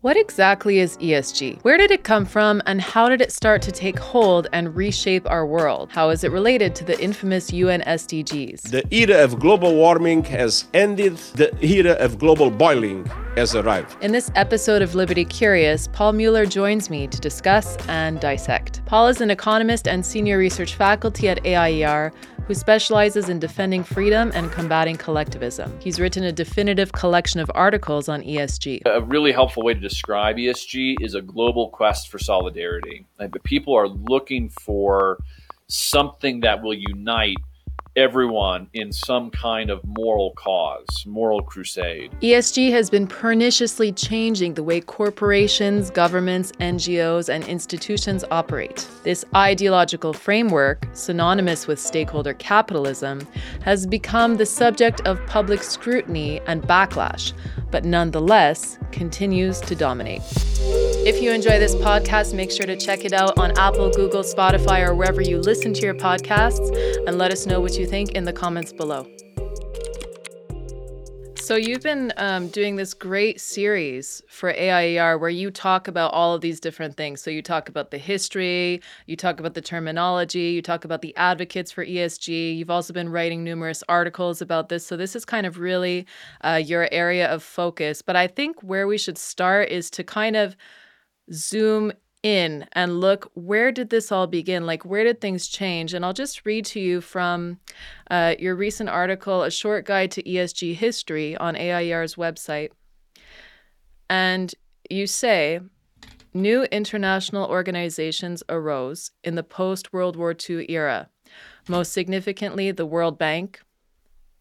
What exactly is ESG? Where did it come from, and how did it start to take hold and reshape our world? How is it related to the infamous UN SDGs? The era of global warming has ended, the era of global boiling has arrived. In this episode of Liberty Curious, Paul Mueller joins me to discuss and dissect. Paul is an economist and senior research faculty at AIER who specializes in defending freedom and combating collectivism. He's written a definitive collection of articles on ESG. A really helpful way to describe ESG is a global quest for solidarity. Like the people are looking for something that will unite everyone in some kind of moral cause, moral crusade. ESG has been perniciously changing the way corporations, governments, NGOs, and institutions operate. This ideological framework, synonymous with stakeholder capitalism, has become the subject of public scrutiny and backlash, but nonetheless continues to dominate. If you enjoy this podcast, make sure to check it out on Apple, Google, Spotify, or wherever you listen to your podcasts, and let us know what you think in the comments below. So, you've been um, doing this great series for AIER where you talk about all of these different things. So, you talk about the history, you talk about the terminology, you talk about the advocates for ESG. You've also been writing numerous articles about this. So, this is kind of really uh, your area of focus. But I think where we should start is to kind of zoom in and look where did this all begin? Like where did things change? And i'll just read to you from uh, your recent article a short guide to esg history on aier's website. And you say new international organizations arose in the post world war ii era most significantly the world bank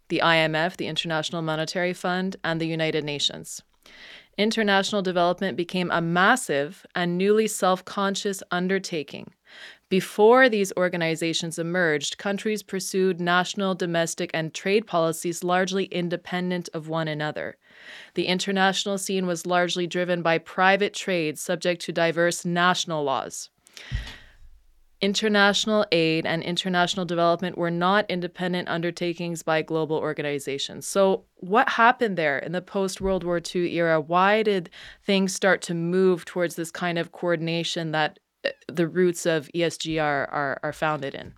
the imf the international monetary fund and the united nations international development became a massive and newly self conscious undertaking. Before these organizations emerged, countries pursued national, domestic, and trade policies largely independent of one another. The international scene was largely driven by private trade subject to diverse national laws. International aid and international development were not independent undertakings by global organizations. So, what happened there in the post World War II era? Why did things start to move towards this kind of coordination that uh, the roots of ESG are, are, are founded in?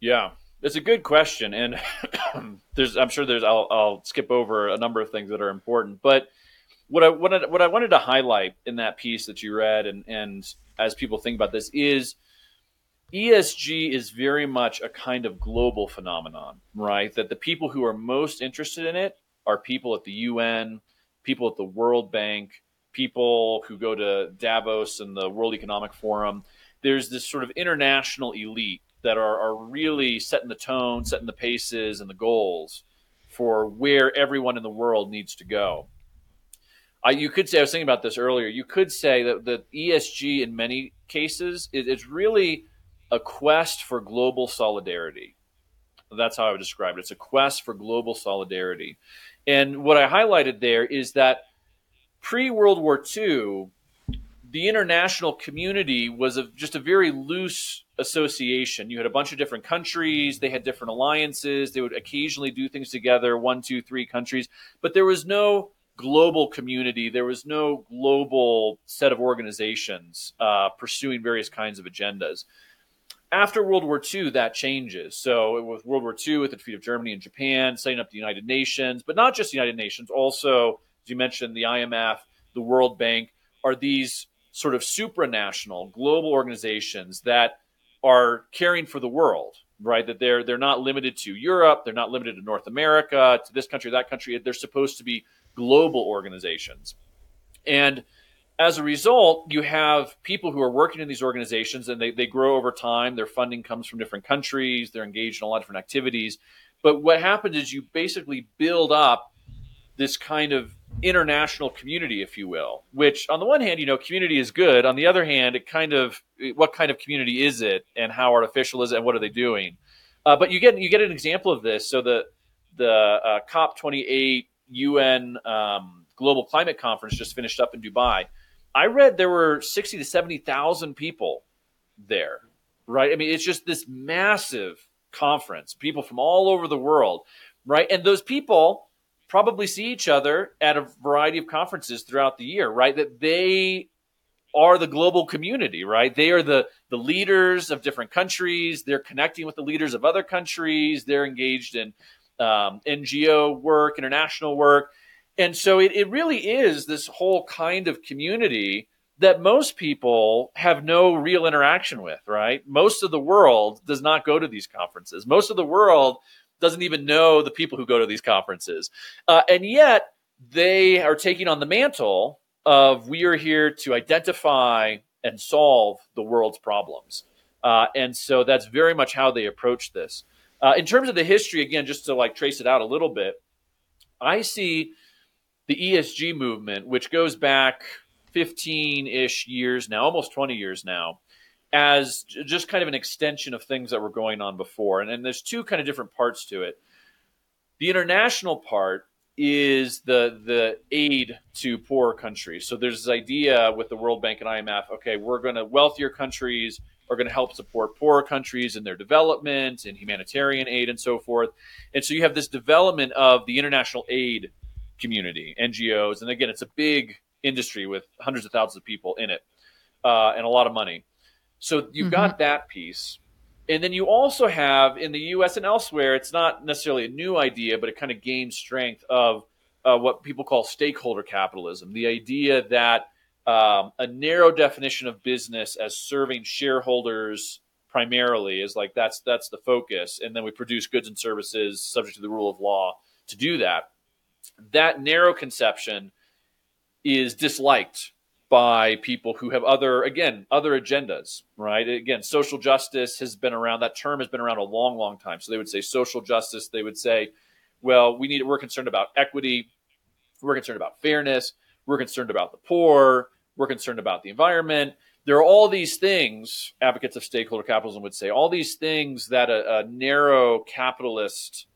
Yeah, it's a good question, and there's I'm sure there's I'll, I'll skip over a number of things that are important, but what I what I, what I wanted to highlight in that piece that you read, and and as people think about this, is ESG is very much a kind of global phenomenon, right? That the people who are most interested in it are people at the UN, people at the World Bank, people who go to Davos and the World Economic Forum. There's this sort of international elite that are, are really setting the tone, setting the paces and the goals for where everyone in the world needs to go. I, you could say I was thinking about this earlier. You could say that the ESG in many cases is really a quest for global solidarity. That's how I would describe it. It's a quest for global solidarity. And what I highlighted there is that pre World War II, the international community was a, just a very loose association. You had a bunch of different countries, they had different alliances, they would occasionally do things together, one, two, three countries, but there was no global community. There was no global set of organizations uh, pursuing various kinds of agendas. After World War II, that changes. So, with World War II, with the defeat of Germany and Japan, setting up the United Nations, but not just the United Nations, also, as you mentioned, the IMF, the World Bank, are these sort of supranational global organizations that are caring for the world, right? That they're they're not limited to Europe, they're not limited to North America, to this country, that country. They're supposed to be global organizations. And as a result, you have people who are working in these organizations and they, they grow over time. Their funding comes from different countries, they're engaged in a lot of different activities. But what happens is you basically build up this kind of international community, if you will, which on the one hand, you know, community is good. On the other hand, it kind of, what kind of community is it and how artificial is it and what are they doing? Uh, but you get, you get an example of this. So the, the uh, COP28 UN um, Global Climate Conference just finished up in Dubai. I read there were 60 to 70,000 people there, right? I mean, it's just this massive conference, people from all over the world, right? And those people probably see each other at a variety of conferences throughout the year, right? That they are the global community, right? They are the the leaders of different countries. They're connecting with the leaders of other countries. They're engaged in um, NGO work, international work, and so it, it really is this whole kind of community that most people have no real interaction with, right? Most of the world does not go to these conferences. Most of the world doesn't even know the people who go to these conferences. Uh, and yet they are taking on the mantle of we are here to identify and solve the world's problems. Uh, and so that's very much how they approach this. Uh, in terms of the history, again, just to like trace it out a little bit, I see the ESG movement, which goes back 15 ish years now, almost 20 years now, as just kind of an extension of things that were going on before. And, and there's two kind of different parts to it. The international part is the the aid to poorer countries. So there's this idea with the World Bank and IMF. Okay, we're going to wealthier countries are going to help support poorer countries in their development and humanitarian aid and so forth. And so you have this development of the international aid community, NGOs, and again, it's a big industry with hundreds of thousands of people in it uh, and a lot of money. So you've mm-hmm. got that piece. And then you also have in the US and elsewhere, it's not necessarily a new idea, but it kind of gains strength of uh, what people call stakeholder capitalism the idea that um, a narrow definition of business as serving shareholders primarily is like that's that's the focus. And then we produce goods and services subject to the rule of law to do that. That narrow conception is disliked by people who have other again other agendas right? Again social justice has been around that term has been around a long long time. So they would say social justice they would say well we need we're concerned about equity we're concerned about fairness we're concerned about the poor we're concerned about the environment there are all these things advocates of stakeholder capitalism would say all these things that a, a narrow capitalist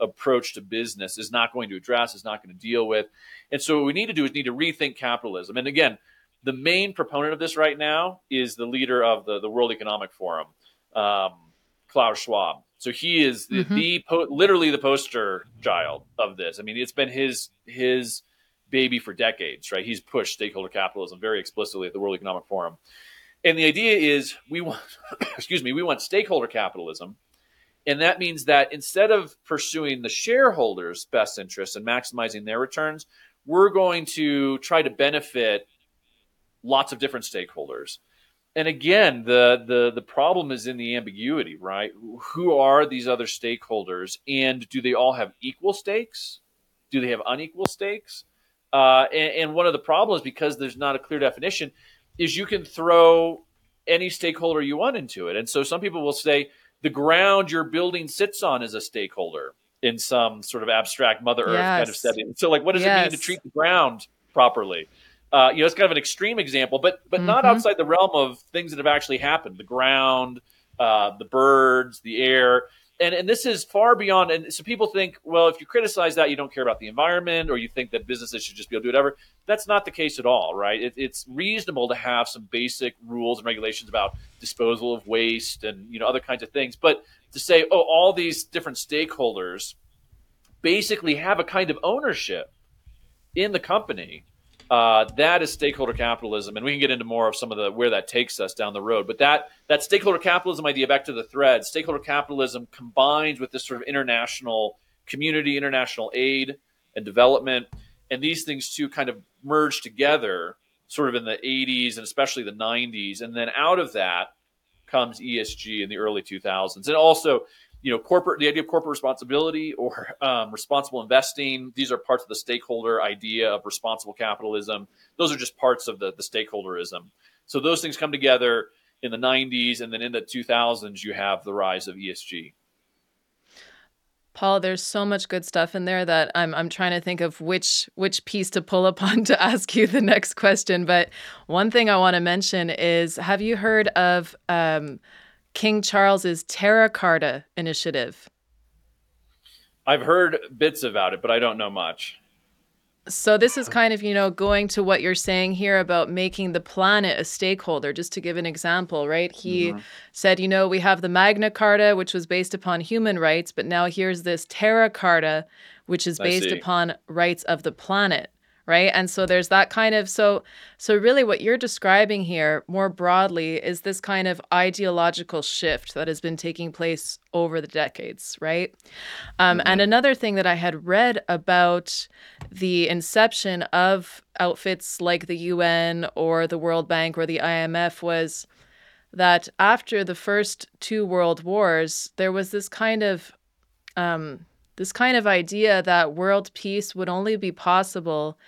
approach to business is not going to address, is not going to deal with. And so what we need to do is need to rethink capitalism. And again, the main proponent of this right now is the leader of the, the World Economic Forum, um, Klaus Schwab. So he is the, mm-hmm. the po- literally the poster child of this. I mean, it's been his his baby for decades, right? He's pushed stakeholder capitalism very explicitly at the World Economic Forum. And the idea is we want excuse me, we want stakeholder capitalism and that means that instead of pursuing the shareholders' best interests and maximizing their returns, we're going to try to benefit lots of different stakeholders. And again, the, the, the problem is in the ambiguity, right? Who are these other stakeholders? And do they all have equal stakes? Do they have unequal stakes? Uh, and, and one of the problems, because there's not a clear definition, is you can throw any stakeholder you want into it. And so some people will say, the ground your building sits on is a stakeholder in some sort of abstract Mother Earth yes. kind of setting. So, like, what does yes. it mean to treat the ground properly? Uh, you know, it's kind of an extreme example, but but mm-hmm. not outside the realm of things that have actually happened. The ground, uh, the birds, the air and and this is far beyond. And so people think, well, if you criticize that, you don't care about the environment, or you think that businesses should just be able to do whatever. That's not the case at all, right? It, it's reasonable to have some basic rules and regulations about disposal of waste and you know other kinds of things. But to say, oh, all these different stakeholders basically have a kind of ownership in the company uh, that is stakeholder capitalism, and we can get into more of some of the where that takes us down the road. But that that stakeholder capitalism idea, back to the thread, stakeholder capitalism combined with this sort of international community, international aid and development, and these things two kind of merge together, sort of in the 80s and especially the 90s, and then out of that comes ESG in the early 2000s, and also you know, corporate, the idea of corporate responsibility or um, responsible investing. These are parts of the stakeholder idea of responsible capitalism. Those are just parts of the, the stakeholderism. So those things come together in the 90s, and then in the 2000s, you have the rise of ESG. Paul, there's so much good stuff in there that I'm I'm trying to think of which which piece to pull upon to ask you the next question. But one thing I want to mention is, have you heard of um, King Charles's Terra Carta initiative? I've heard bits about it, but I don't know much. So this is kind of, you know, going to what you're saying here about making the planet a stakeholder. Just to give an example, right? He mm-hmm. said, you know, we have the Magna Carta, which was based upon human rights, but now here's this Terra Carta, which is based upon rights of the planet right and so there's that kind of so so really what you're describing here more broadly is this kind of ideological shift that has been taking place over the decades right um, mm-hmm. and another thing that i had read about the inception of outfits like the un or the world bank or the imf was that after the first two world wars there was this kind of um, this kind of idea that world peace would only be possible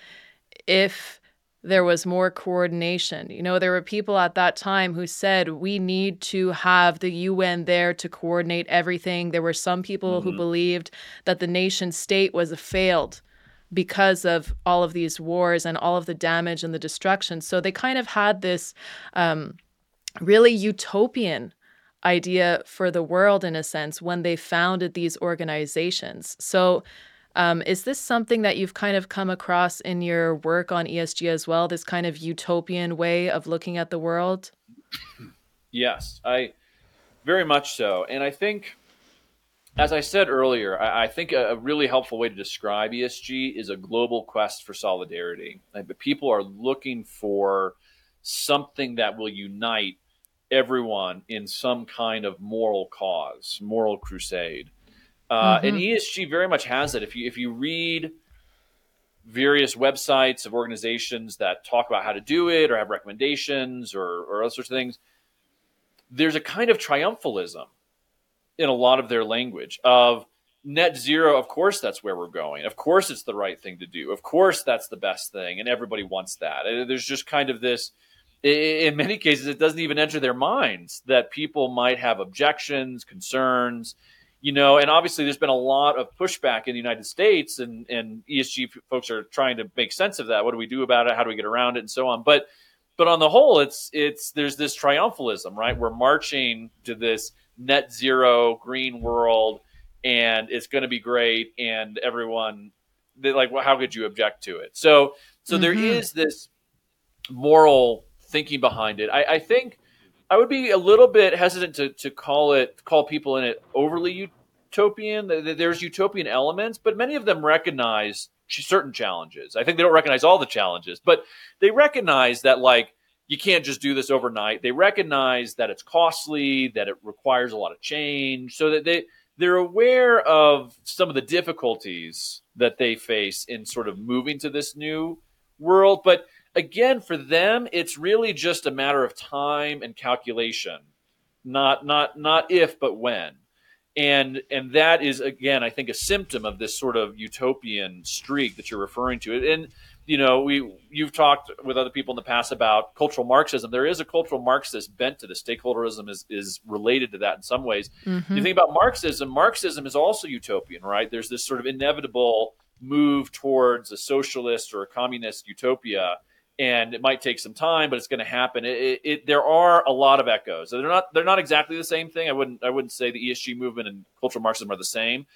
if there was more coordination. You know, there were people at that time who said we need to have the UN there to coordinate everything. There were some people mm-hmm. who believed that the nation state was a failed because of all of these wars and all of the damage and the destruction. So they kind of had this um, really utopian idea for the world in a sense when they founded these organizations. So, um, is this something that you've kind of come across in your work on ESG as well? This kind of utopian way of looking at the world? Yes, I very much so. And I think, as I said earlier, I, I think a, a, really helpful way to describe ESG is a global quest for solidarity. Like, but people are looking for something that will unite everyone in some kind of moral cause, moral crusade. Uh, mm-hmm. And ESG very much has it. If you if you read various websites of organizations that talk about how to do it or have recommendations or, or other sorts of things, there's a kind of triumphalism in a lot of their language of net zero. Of course, that's where we're going. Of course, it's the right thing to do. Of course, that's the best thing, and everybody wants that. There's just kind of this in many cases, it doesn't even enter their minds that people might have objections, concerns, you know. And obviously, there's been a lot of pushback in the United States, and and ESG folks are trying to make sense of that. What do we do about it? How do we get around it, and so on. But but on the whole, it's it's there's this triumphalism, right? We're marching to this net zero green world, and it's going to be great, and everyone, they like, well, how could you object to it? So so mm-hmm. there is this moral thinking behind it. I, I, think I would be a little bit hesitant to, to call it call people in it overly utopian. There's utopian elements, but many of them recognize certain challenges. I think they don't recognize all the challenges, but they recognize that like you can't just do this overnight. They recognize that it's costly, that it requires a lot of change, so that they they're aware of some of the difficulties that they face in sort of moving to this new world, but again, for them, it's really just a matter of time and calculation, not not not if but when. And and that is again, I think, a symptom of this sort of utopian streak that you're referring to. And you know, we you've talked with other people in the past about cultural Marxism. There is a cultural Marxist bent to the Stakeholderism is is related to that in some ways. Mm-hmm. You think about Marxism. Marxism is also utopian, right? There's this sort of inevitable move towards a socialist or a communist utopia and it might take some time, but it's going to happen. It, it, it, there are a lot of echoes. They're not they're not exactly the same thing. I wouldn't I wouldn't say the ESG movement and cultural Marxism are the same,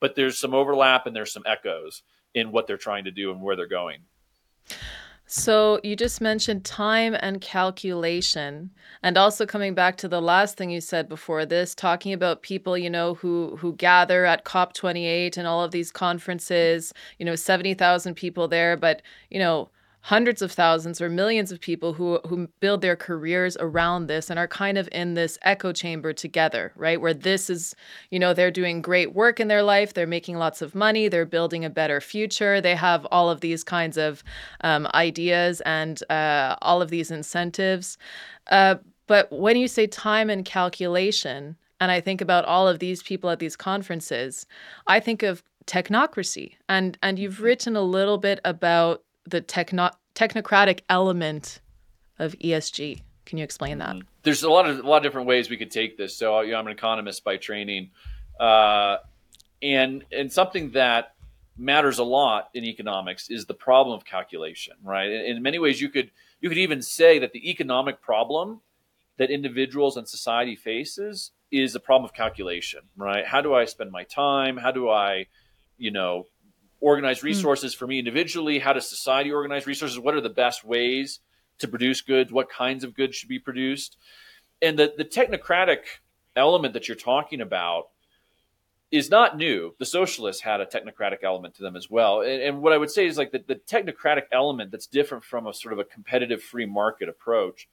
but there's some overlap and there's some echoes in what they're trying to do and where they're going. So you just mentioned time and calculation and also coming back to the last thing you said before this talking about people you know who who gather at COP28 and all of these conferences, you know 70,000 people there but you know hundreds of thousands or millions of people who who build their careers around this and are kind of in this echo chamber together right? Where this is you know they're doing great work in their life they're making lots of money they're building a better future they have all of these kinds of um, ideas and uh, all of these incentives. Uh, but when you say time and calculation and i think about all of these people at these conferences i think of technocracy. And and you've written a little bit about the techno- technocratic element of ESG. Can you explain that? Mm-hmm. There's a lot of a lot of different ways we could take this. So you know, I'm an economist by training, uh, and and something that matters a lot in economics is the problem of calculation, right? In, in many ways, you could you could even say that the economic problem that individuals and society faces is a problem of calculation, right? How do I spend my time? How do I, you know, organize hmm. resources mm. for me individually? How does society organize resources? What are the best ways to produce goods? What kinds of goods should be produced? And the, the technocratic element that you're talking about is not new. The socialists had a technocratic element to them as well. And, and what I would say is like the, the technocratic element that's different from a sort of a competitive free market approach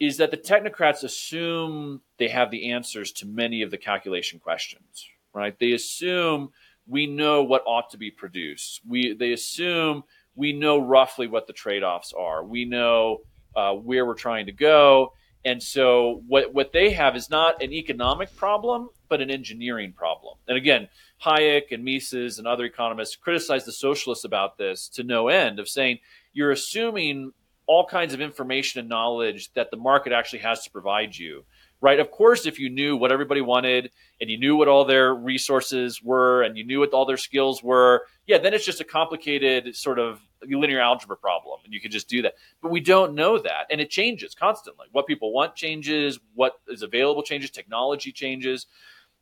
is that the technocrats assume they have the answers to many of the calculation questions, right? They assume we know what ought to be produced. We they assume we know roughly what the trade-offs are. We know uh, where we're trying to go, and so what what they have is not an economic problem, but an engineering problem. And again, Hayek and Mises and other economists criticize the socialists about this to no end of saying you're assuming all kinds of information and knowledge that the market actually has to provide you right? Of course, if you knew what everybody wanted and you knew what all their resources were and you knew what all their skills were, yeah, then it's just a complicated sort of linear algebra problem and you could just do that. But we don't know that and it changes constantly. What people want changes, what is available changes, technology changes.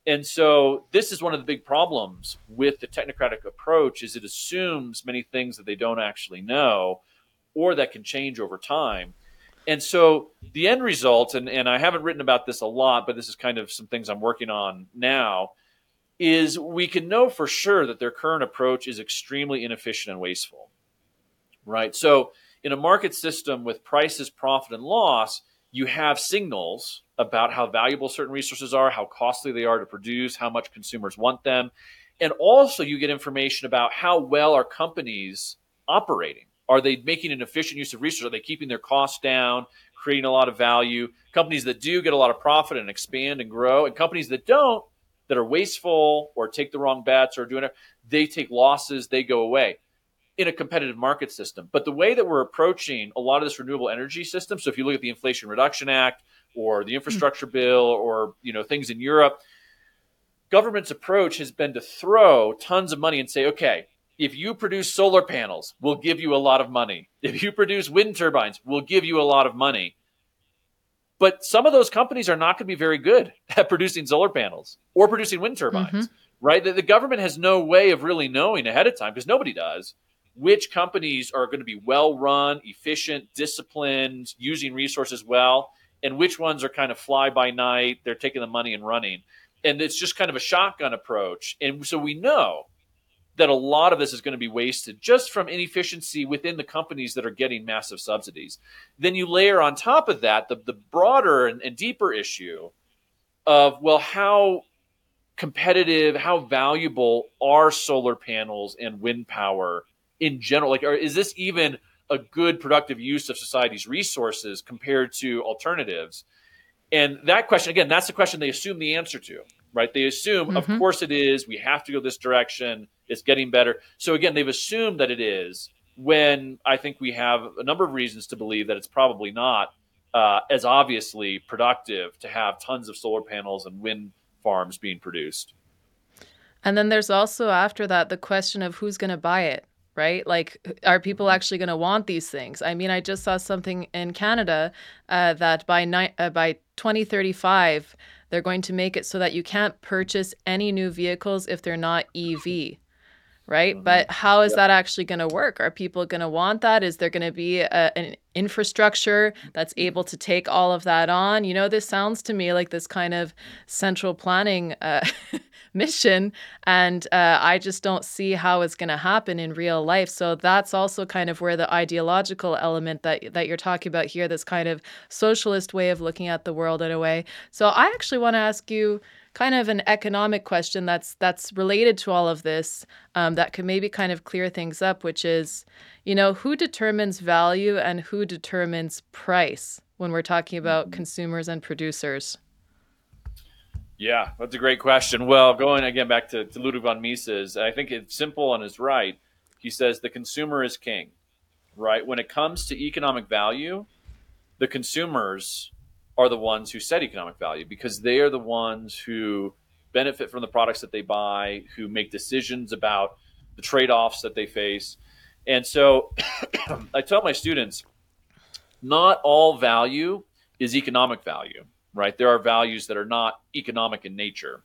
And so this is one of the big problems with the technocratic approach is it assumes many things that they don't actually know or that can change over time. And so the end result, and, and I haven't written about this a lot, but this is kind of some things I'm working on now, is we can know for sure that their current approach is extremely inefficient and wasteful. Right? So in a market system with prices, profit, and loss, you have signals about how valuable certain resources are, how costly they are to produce, how much consumers want them. And also, you get information about how well are companies operating. Are they making an efficient use of resources? Are they keeping their costs down, creating a lot of value? Companies that do get a lot of profit and expand and grow, and companies that don't, that are wasteful or take the wrong bets or doing it, they take losses, they go away in a competitive market system. But the way that we're approaching a lot of this renewable energy system, so if you look at the Inflation Reduction Act or the infrastructure bill or you know things in Europe, government's approach has been to throw tons of money and say, okay, if you produce solar panels, we'll give you a lot of money. If you produce wind turbines, we'll give you a lot of money. But some of those companies are not going to be very good at producing solar panels or producing wind turbines, mm-hmm. right? The, the government has no way of really knowing ahead of time because nobody does which companies are going to be well run, efficient, disciplined, using resources well, and which ones are kind of fly by night, they're taking the money and running. And it's just kind of a shotgun approach. And so we know that a lot of this is going to be wasted just from inefficiency within the companies that are getting massive subsidies. Then you layer on top of that the, the broader and, and deeper issue of, well, how competitive, how valuable are solar panels and wind power in general? Like, are, is this even a good productive use of society's resources compared to alternatives? And that question, again, that's the question they assume the answer to, right? They assume, mm-hmm. of course it is, we have to go this direction it's getting better. So again, they've assumed that it is when I think we have a number of reasons to believe that it's probably not uh, as obviously productive to have tons of solar panels and wind farms being produced. And then there's also after that the question of who's going to buy it, right? Like, are people actually going to want these things? I mean, I just saw something in Canada uh, that by ni- uh, by 2035 they're going to make it so that you can't purchase any new vehicles if they're not EV right? Mm-hmm. But how is yep. that actually going to work? Are people going to want that? Is there going to be a, an infrastructure that's able to take all of that on? You know, this sounds to me like this kind of central planning uh, mission, and uh, I just don't see how it's going to happen in real life. So that's also kind of where the ideological element that that you're talking about here, this kind of socialist way of looking at the world in a way. So I actually want to ask you kind of an economic question that's that's related to all of this um, that could maybe kind of clear things up, which is, you know, who determines value and who determines price when we're talking about mm-hmm. consumers and producers? Yeah, that's a great question. Well, going again back to, to Ludwig von Mises, I think it's simple and is right. He says the consumer is king, right? When it comes to economic value, the consumers are the ones who set economic value because they are the ones who benefit from the products that they buy, who make decisions about the trade offs that they face. And so I tell my students not all value is economic value, right? There are values that are not economic in nature.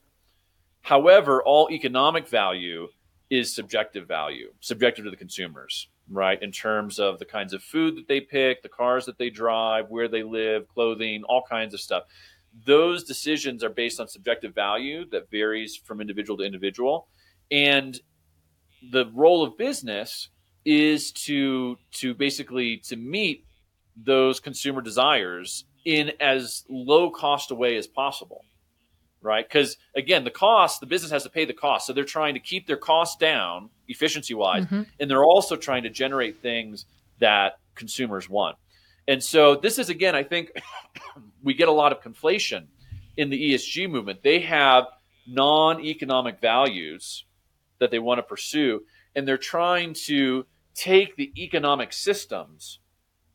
However, all economic value is subjective value, subjective to the consumers, right? In terms of the kinds of food that they pick, the cars that they drive, where they live, clothing, all kinds of stuff. Those decisions are based on subjective value that varies from individual to individual. And the role of business is to to basically to meet those consumer desires in as low cost a way as possible right because again the cost the business has to pay the cost so they're trying to keep their costs down efficiency wise mm-hmm. and they're also trying to generate things that consumers want and so this is again i think we get a lot of conflation in the esg movement they have non-economic values that they want to pursue and they're trying to take the economic systems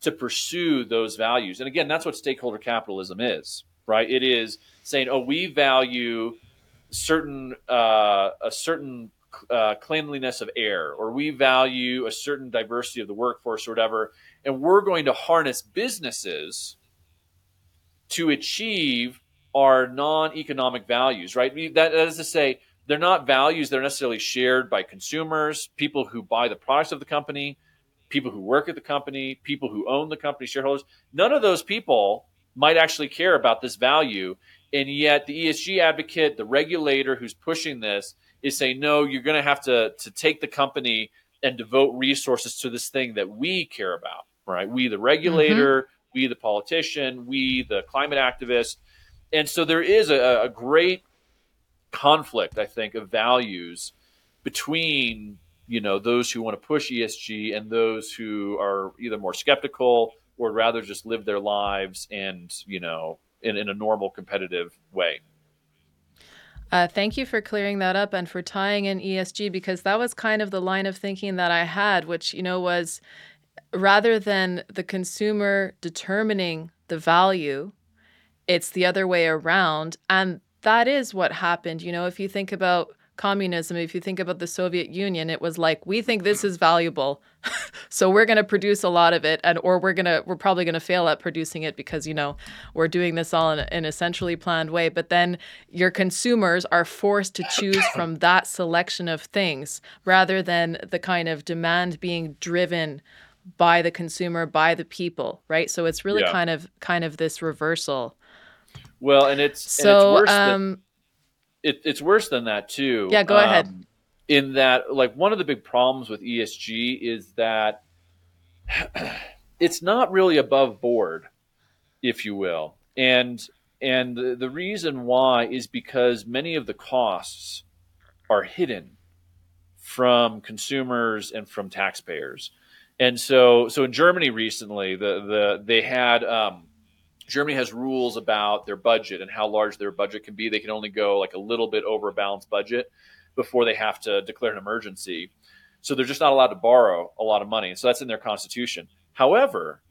to pursue those values. And again, that's what stakeholder capitalism is, right? It is saying, oh, we value certain uh, a certain uh, cleanliness of air, or we value a certain diversity of the workforce, or whatever, and we're going to harness businesses to achieve our non-economic values, right? That, that is to say, they're not values that are necessarily shared by consumers, people who buy the products of the company, people who work at the company, people who own the company, shareholders. None of those people might actually care about this value. And yet, the ESG advocate, the regulator who's pushing this, is saying, no, you're going to have to, to take the company and devote resources to this thing that we care about, right? We, the regulator, mm-hmm. we, the politician, we, the climate activist. And so there is a, a great conflict, I think, of values between you know those who want to push ESG and those who are either more skeptical or rather just live their lives and you know in, in a normal competitive way. Uh, thank you for clearing that up and for tying in ESG because that was kind of the line of thinking that I had, which you know was rather than the consumer determining the value, it's the other way around, and that is what happened. You know, if you think about communism, if you think about the Soviet Union, it was like we think this is valuable, so we're going to produce a lot of it, and or we're gonna we're probably going to fail at producing it because you know we're doing this all in, in a centrally planned way. But then your consumers are forced to choose from that selection of things rather than the kind of demand being driven by the consumer by the people right so it's really yeah. kind of kind of this reversal well and it's so and it's um than, it, it's worse than that too. Yeah, go um, ahead. In that, like one of the big problems with ESG is that it's not really above board, if you will, and and the, the reason why is because many of the costs are hidden from consumers and from taxpayers. And so, so in Germany recently, the the they had um, Germany has rules about their budget and how large their budget can be. They can only go like a little bit over a balanced budget before they have to declare an emergency. So they're just not allowed to borrow a lot of money. So that's in their constitution. However,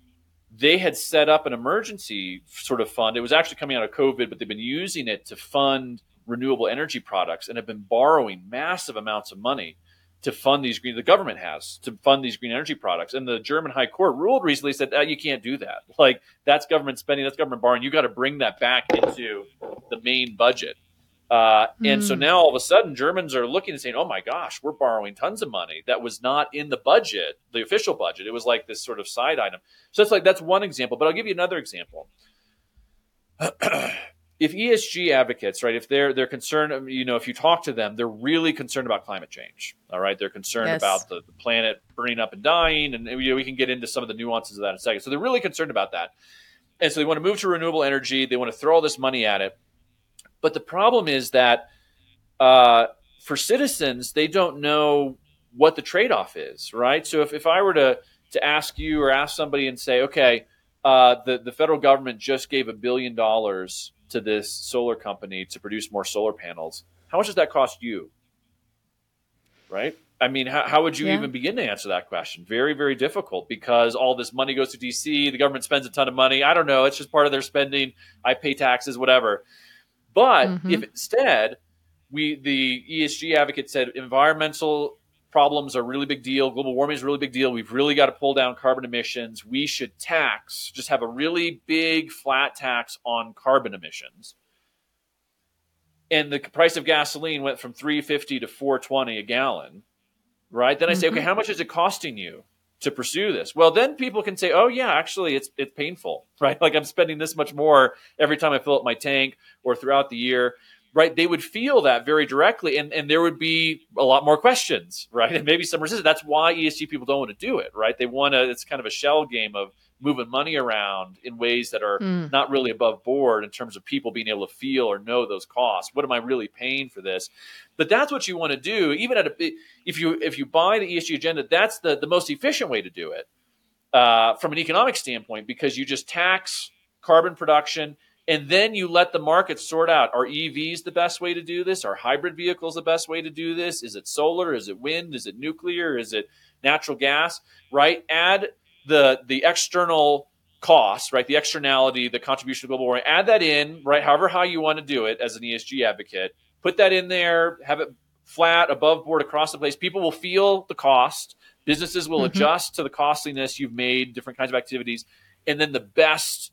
they had set up an emergency sort of fund. It was actually coming out of COVID, but they've been using it to fund renewable energy products and have been borrowing massive amounts of money to fund these green. The government has to fund these green energy products, and the German High Court ruled recently said ah, you can't do that. Like that's government spending, that's government borrowing. You got to bring that back into the main budget. Uh, and mm. so hmm. now all of a sudden Germans are looking and saying, "Oh my gosh, we're borrowing tons of money that was not in the budget, the official budget. It was like this sort of side item." So it's like that's one example, but I'll give you another example. if ESG advocates, right, if they're they're concerned, you know, if you talk to them, they're really concerned about climate change. All right, they're concerned yes. about the, the, planet burning up and dying, and you know, we can get into some of the nuances of that in a second. So they're really concerned about that, and so they want to move to renewable energy. They want to throw all this money at it, but the problem is that uh, for citizens, they don't know what the trade off is, right? So if, if I were to to ask you or ask somebody and say, okay, uh, the the federal government just gave a billion dollars to this solar company to produce more solar panels, how much does that cost you? Right? I mean, how, how would you yeah. even begin to answer that question? Very, very difficult because all this money goes to DC. The government spends a ton of money. I don't know. It's just part of their spending. I pay taxes, whatever. But mm-hmm. if instead we, the ESG advocate said environmental problems are a really big deal. Global warming is a really big deal. We've really got to pull down carbon emissions. We should tax, just have a really big flat tax on carbon emissions. And the price of gasoline went from 350 to 420 a gallon. right? Then I say, okay, mm-hmm. how much is it costing you to pursue this? Well, then people can say, oh yeah, actually it's it's painful, right? Like I'm spending this much more every time I fill up my tank or throughout the year. Right, they would feel that very directly, and, and there would be a lot more questions, right, and maybe some resistance. That's why ESG people don't want to do it, right? They want to. It's kind of a shell game of moving money around in ways that are mm. not really above board in terms of people being able to feel or know those costs. What am I really paying for this? But that's what you want to do. Even at a if you if you buy the ESG agenda, that's the the most efficient way to do it uh, from an economic standpoint because you just tax carbon production and then you let the market sort out are EVs the best way to do this? Are hybrid vehicles the best way to do this? Is it solar? Is it wind? Is it nuclear? Is it natural gas? Right? Add the the external cost, right? The externality, the contribution to global warming. Add that in, right? However, how you want to do it as an ESG advocate, put that in there. Have it flat, above board, across the place. People will feel the cost. Businesses will mm-hmm. adjust to the costliness you've made, different kinds of activities, and then the best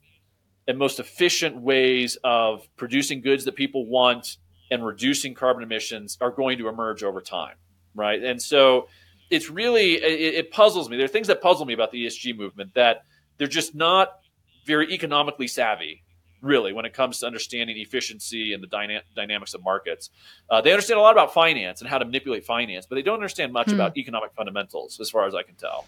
and most efficient ways of producing goods that people want and reducing carbon emissions are going to emerge over time, right? And so it's really it, it, puzzles me. There are things that puzzle me about the ESG movement that they're just not very economically savvy, really, when it comes to understanding efficiency and the dyna- dynamics of markets. Uh, they understand a lot about finance and how to manipulate finance, but they don't understand much hmm. about economic fundamentals, as far as I can tell.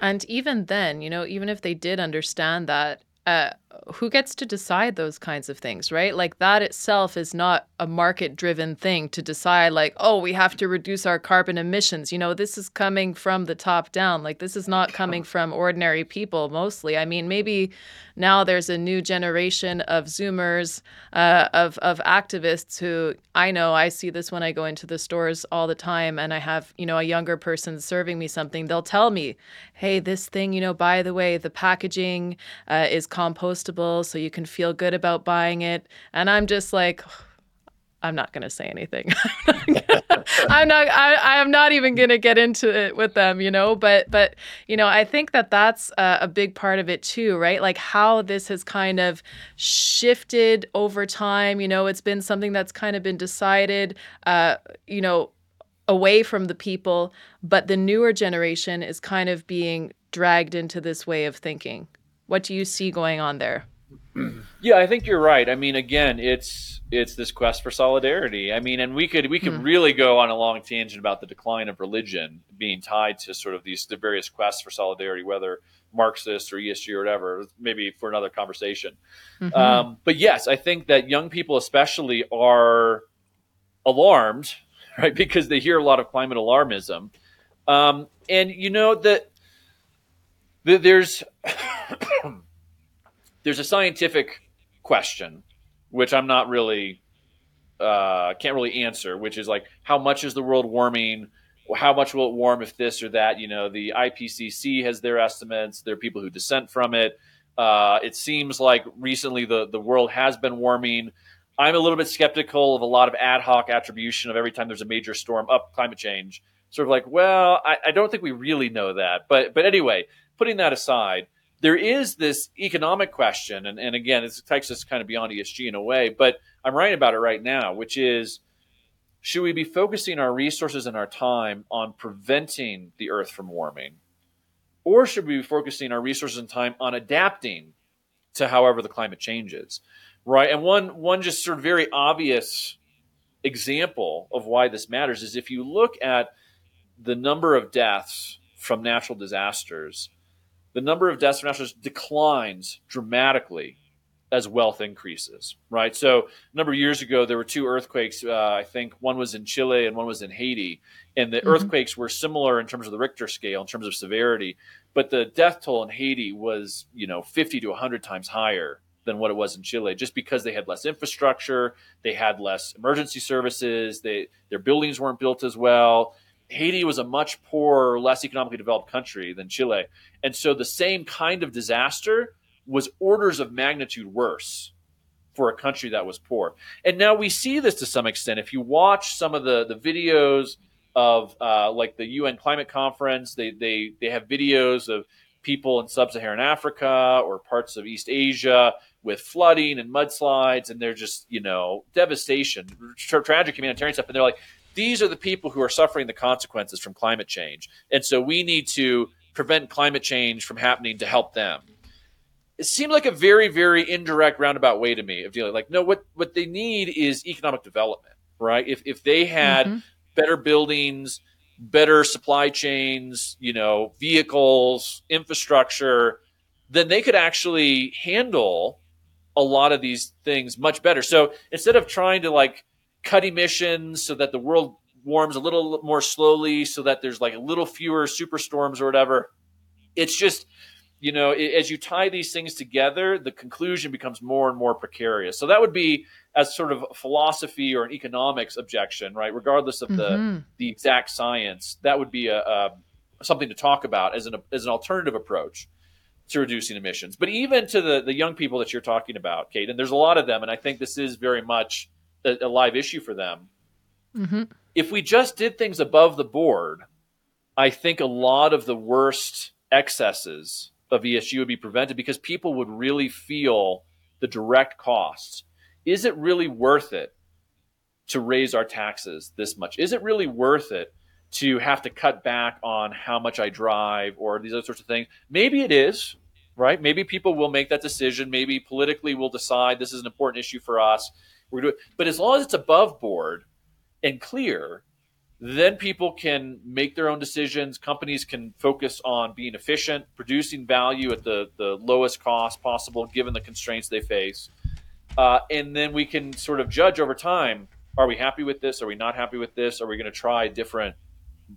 And even then, you know, even if they did understand that, uh, who gets to decide those kinds of things, right? Like that itself is not a market driven thing to decide, like, oh, we have to reduce our carbon emissions. You know, this is coming from the top down. Like, this is not coming from ordinary people mostly. I mean, maybe now there's a new generation of Zoomers, uh, of, of activists who I know I see this when I go into the stores all the time and I have, you know, a younger person serving me something. They'll tell me, hey, this thing, you know, by the way, the packaging uh, is so you can feel good about buying it. And I'm just like, I'm not going to say anything. I'm not. I, I am not even going to get into it with them, you know. But but you know, I think that that's a, a, big part of it too, right? Like how this has kind of shifted over time. You know, it's been something that's kind of been decided. Uh, you know, away from the people, but the newer generation is kind of being dragged into this way of thinking. What do you see going on there? Yeah, I think you're right. I mean, again, it's it's this quest for solidarity. I mean, and we could we could hmm. really go on a long tangent about the decline of religion being tied to sort of these the various quests for solidarity, whether Marxist or ESG or whatever. Maybe for another conversation. Mm-hmm. Um, but yes, I think that young people especially are alarmed, right, because they hear a lot of climate alarmism, um, and you know that, that there's there's a scientific question, which I'm not really uh, can't really answer, which is like how much is the world warming? How much will it warm if this or that? You know, the IPCC has their estimates. There are people who dissent from it. Uh, it seems like recently the the world has been warming. I'm a little bit skeptical of a lot of ad hoc attribution of every time there's a major storm up climate change. Sort of like, well, I, I don't think we really know that. But but anyway, putting that aside, there is this economic question, and, and again, it takes us kind of beyond ESG in a way, but I'm writing about it right now, which is should we be focusing our resources and our time on preventing the earth from warming? Or should we be focusing our resources and time on adapting to however the climate changes? Right. And one one just sort of very obvious example of why this matters is if you look at the number of deaths from natural disasters the number of deaths from natural disasters declines dramatically as wealth increases, right? So a number of years ago, there were two earthquakes. Uh, I think one was in Chile and one was in Haiti, and the mm-hmm. earthquakes were similar in terms of the Richter scale, in terms of severity, but the death toll in Haiti was, you know, 50 to 100 times higher than what it was in Chile, just because they had less infrastructure, they had less emergency services, they their buildings weren't built as well, Haiti was a much poorer, less economically developed country than Chile. And so the same kind of disaster was orders of magnitude worse for a country that was poor. And now we see this to some extent. If you watch some of the, the videos of uh, like the UN climate conference, they, they, they have videos of people in sub-Saharan Africa or parts of East Asia with flooding and mudslides, and they're just, you know, devastation, tra- tragic humanitarian stuff. And they're like, these are the people who are suffering the consequences from climate change. And so we need to prevent climate change from happening to help them. It seemed like a very, very indirect roundabout way to me of dealing. Like, no, what what they need is economic development, right? If if they had mm-hmm. better buildings, better supply chains, you know, vehicles, infrastructure, then they could actually handle a lot of these things much better. So instead of trying to like cut emissions so that the world warms a little more slowly so that there's like a little fewer superstorms or whatever, it's just you know as you tie these things together the conclusion becomes more and more precarious so that would be as sort of a philosophy or an economics objection right regardless of mm-hmm. the the exact science that would be a, a something to talk about as an as an alternative approach to reducing emissions. But even to the, the young people that you're talking about, Kate, and there's a lot of them, and I think this is very much a, a live issue for them. Mm-hmm. If we just did things above the board, I think a lot of the worst excesses of ESG would be prevented because people would really feel the direct costs. Is it really worth it to raise our taxes this much? Is it really worth it to have to cut back on how much I drive or these other sorts of things. Maybe it is, right? Maybe people will make that decision. Maybe politically we'll decide this is an important issue for us. We're doing, but as long as it's above board and clear, then people can make their own decisions. Companies can focus on being efficient, producing value at the, the lowest cost possible, given the constraints they face. Uh, and then we can sort of judge over time are we happy with this? Are we not happy with this? Are we going to try a different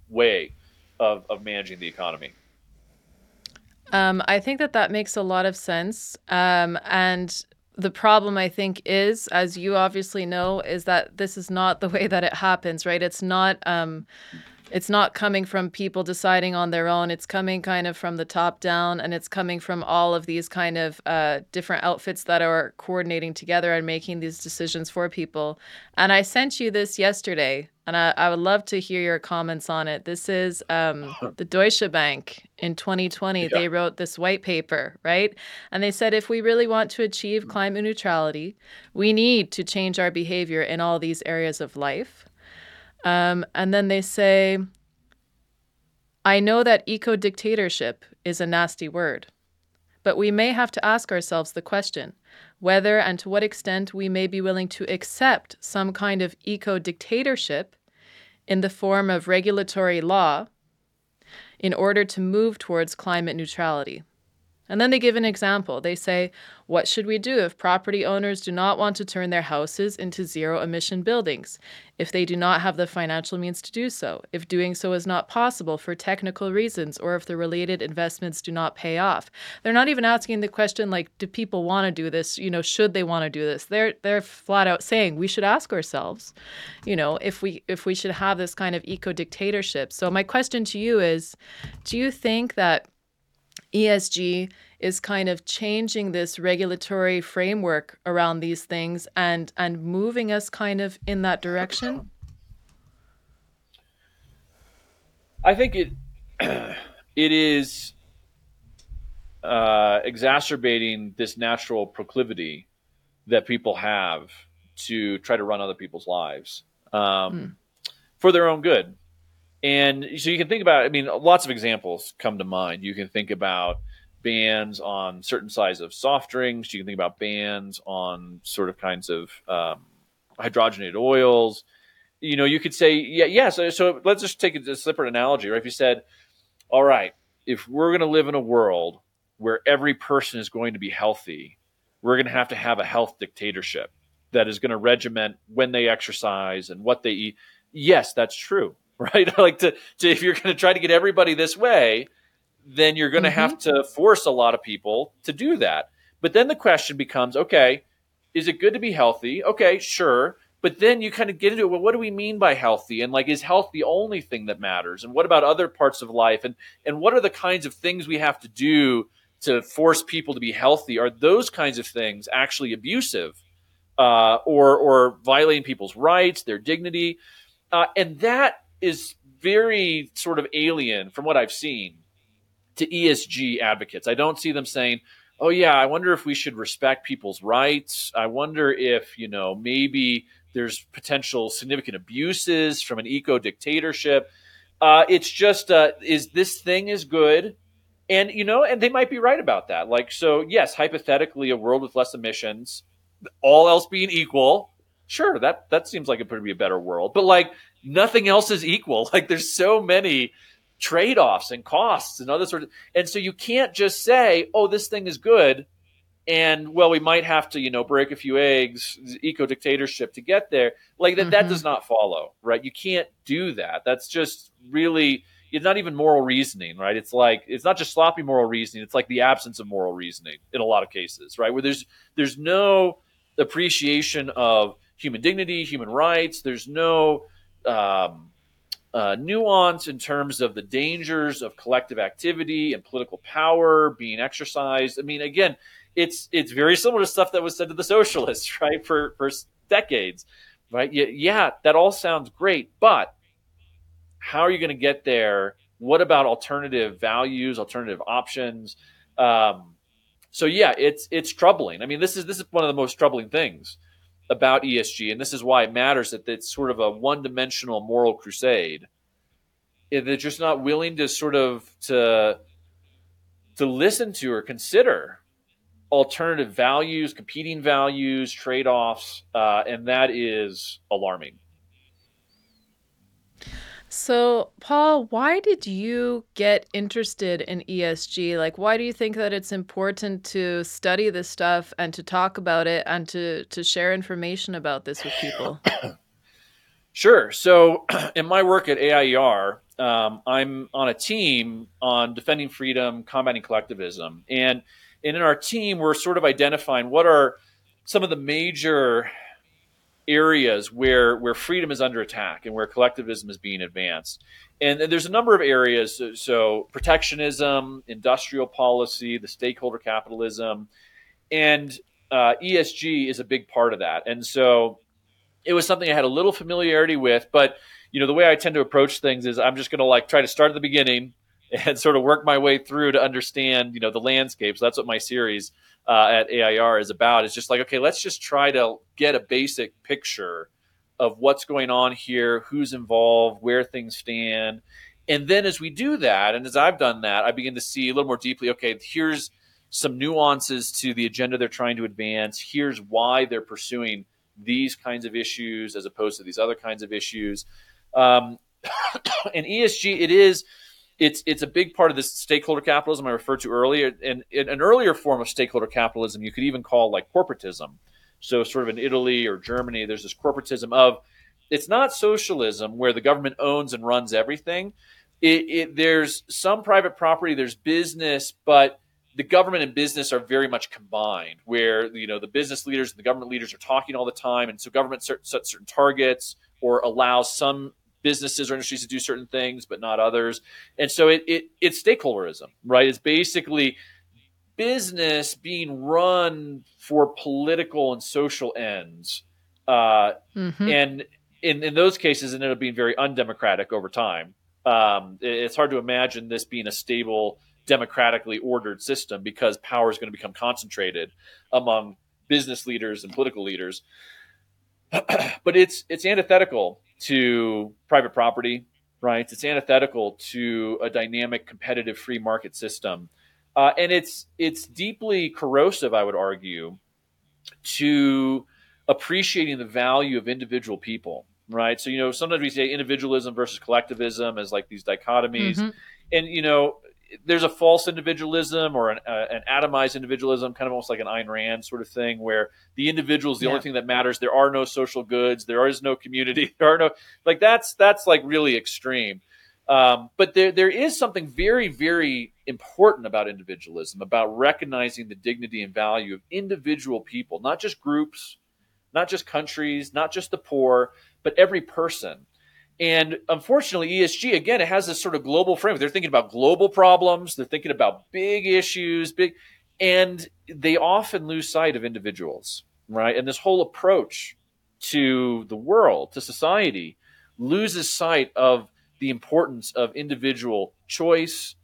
way of, of managing the economy. Um, I think that that makes a lot of sense. Um, and the problem, I think, is, as you obviously know, is that this is not the way that it happens, right? It's not. Um, it's not coming from people deciding on their own. It's coming kind of from the top down, and it's coming from all of these kind of uh, different outfits that are coordinating together and making these decisions for people. And I sent you this yesterday, and I, I would love to hear your comments on it. This is um, the Deutsche Bank in 2020. Yeah. They wrote this white paper, right? And they said if we really want to achieve climate neutrality, we need to change our behavior in all these areas of life. Um, and then they say, I know that eco dictatorship is a nasty word, but we may have to ask ourselves the question whether and to what extent we may be willing to accept some kind of eco dictatorship in the form of regulatory law in order to move towards climate neutrality. And then they give an example. They say, What should we do if property owners do not want to turn their houses into zero emission buildings? If they do not have the financial means to do so? If doing so is not possible for technical reasons or if the related investments do not pay off? They're not even asking the question like, do people want to do this? You know, should they want to do this? They're they're flat out saying we should ask ourselves, you know, if we if we should have this kind of eco dictatorship. So my question to you is, do you think that ESG is kind of changing this regulatory framework around these things and and moving us kind of in that direction? I think it it is uh, exacerbating this natural proclivity that people have to try to run other people's lives um, mm. for their own good. And so you can think about, I mean, lots of examples come to mind. You can think about bans on certain size of soft drinks. You can think about bans on sort of kinds of um, hydrogenated oils. You know, you could say, yeah, yeah. So, so let's just take a, a separate analogy, right? If you said, all right, if we're going to live in a world where every person is going to be healthy, we're going to have to have a health dictatorship that is going to regiment when they exercise and what they eat. Yes, that's true right? like to, to if you're going to try to get everybody this way, then you're going to mm-hmm. have to force a lot of people to do that. But then the question becomes, okay, is it good to be healthy? Okay, sure. But then you kind of get into it. Well, what do we mean by healthy? And like, is health the only thing that matters? And what about other parts of life? And and what are the kinds of things we have to do to force people to be healthy? Are those kinds of things actually abusive, uh, or or violating people's rights, their dignity? Uh, and that is very sort of alien from what I've seen to ESG advocates. I don't see them saying, "Oh yeah, I wonder if we should respect people's rights. I wonder if, you know, maybe There's potential significant abuses from an eco dictatorship. Uh, it's just, uh, is this thing is good? And, you know, and they might be right about that. Like, so, yes, hypothetically, a world with less emissions, all else being equal, sure, that, that seems like it would be a better world. But, like, nothing else is equal. Like, there's so many trade offs and costs and other sort of. And so you can't just say, oh, this thing is good and well we might have to you know break a few eggs eco dictatorship to get there like that mm-hmm. that does not follow right you can't do that that's just really it's not even moral reasoning right it's like it's not just sloppy moral reasoning it's like the absence of moral reasoning in a lot of cases right where there's there's no appreciation of human dignity human rights there's no um, uh, nuance in terms of the dangers of collective activity and political power being exercised i mean again it's it's very similar to stuff that was said to the socialists, right, for for decades, right? Yeah, that all sounds great, but how are you going to get there? What about alternative values, alternative options? Um, so yeah, it's it's troubling. I mean, this is this is one of the most troubling things about ESG, and this is why it matters that it's sort of a one-dimensional moral crusade. They're just not willing to sort of to to listen to or consider alternative values, competing values, trade offs, uh, and that is alarming. So, Paul, why did you get interested in ESG? Like, why do you think that it's important to study this stuff and to talk about it and to, to share information about this with people? Sure. So, in my work at AIER, um, I'm on a team on defending freedom, combating collectivism. And and in our team, we're sort of identifying what are some of the major areas where where freedom is under attack and where collectivism is being advanced. And, and there's a number of areas. So, so, protectionism, industrial policy, the stakeholder capitalism, and uh, ESG is a big part of that. And so it was something I had a little familiarity with, but you know the way I tend to approach things is I'm just going to like try to start at the beginning and sort of work my way through to understand, you know, the landscape. So that's what my series uh, at air is about. Is just like, okay, let's just try to get a basic picture of what's going on here, who's involved, where things stand, and then as we do that, and as I've done that, I begin to see a little more deeply. Okay, here's some nuances to the agenda they're trying to advance. Here's why they're pursuing these kinds of issues as opposed to these other kinds of issues. Um, and ESG, it is it's it's a big part of this stakeholder capitalism I referred to earlier. And, an earlier form of stakeholder capitalism you could even call like corporatism. So sort of in Italy or Germany, there's this corporatism of it's not socialism where the government owns and runs everything. It, it, there's some private property, there's business, but the government and business are very much combined. Where you know the business leaders and the government leaders are talking all the time, and so government sets certain targets or allows some businesses or industries to do certain things, but not others. And so it, it it's stakeholderism, right? It's basically business being run for political and social ends. Uh, mm-hmm. And in, in those cases, it ended up being very undemocratic over time. Um, it's hard to imagine this being a stable, democratically ordered system because power is going to become concentrated among business leaders and political leaders. but it's it's antithetical to private property rights. It's antithetical to a dynamic, competitive, free market system, uh, and it's it's deeply corrosive. I would argue to appreciating the value of individual people. Right. So you know sometimes we say individualism versus collectivism as like these dichotomies, mm-hmm. and you know there's a false individualism or an, uh, an, atomized individualism, kind of almost like an Ayn Rand sort of thing, where the individual is the yeah. only thing that matters. There are no social goods. There is no community. There are no like that's that's like really extreme. Um, but there there is something very very important about individualism, about recognizing the dignity and value of individual people, not just groups, not just countries, not just the poor, but every person. And unfortunately, ESG again, it has this sort of global framework. They're thinking about global problems. They're thinking about big issues, big, and they often lose sight of individuals, right? And this whole approach to the world, to society, loses sight of the importance of individual choice,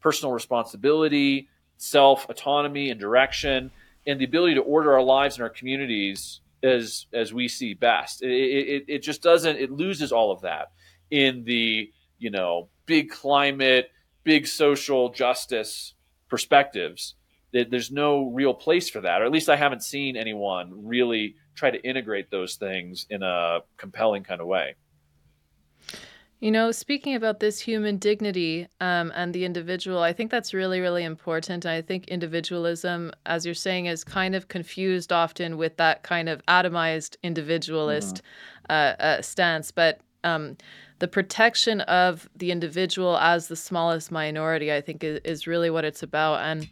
personal responsibility, self autonomy and direction, and the ability to order our lives and our communities as as we see best. It, it, it just doesn't. It loses all of that in the you know big climate, big social justice perspectives. There's no real place for that, or at least I haven't seen anyone really try to integrate those things in a compelling kind of way. You know, speaking about this human dignity um, and the individual, I think that's really, really important. I think individualism, as you're saying, is kind of confused often with that kind of atomized individualist mm-hmm. uh, uh, stance. But um, the protection of the individual as the smallest minority, I think, is, is really what it's about. And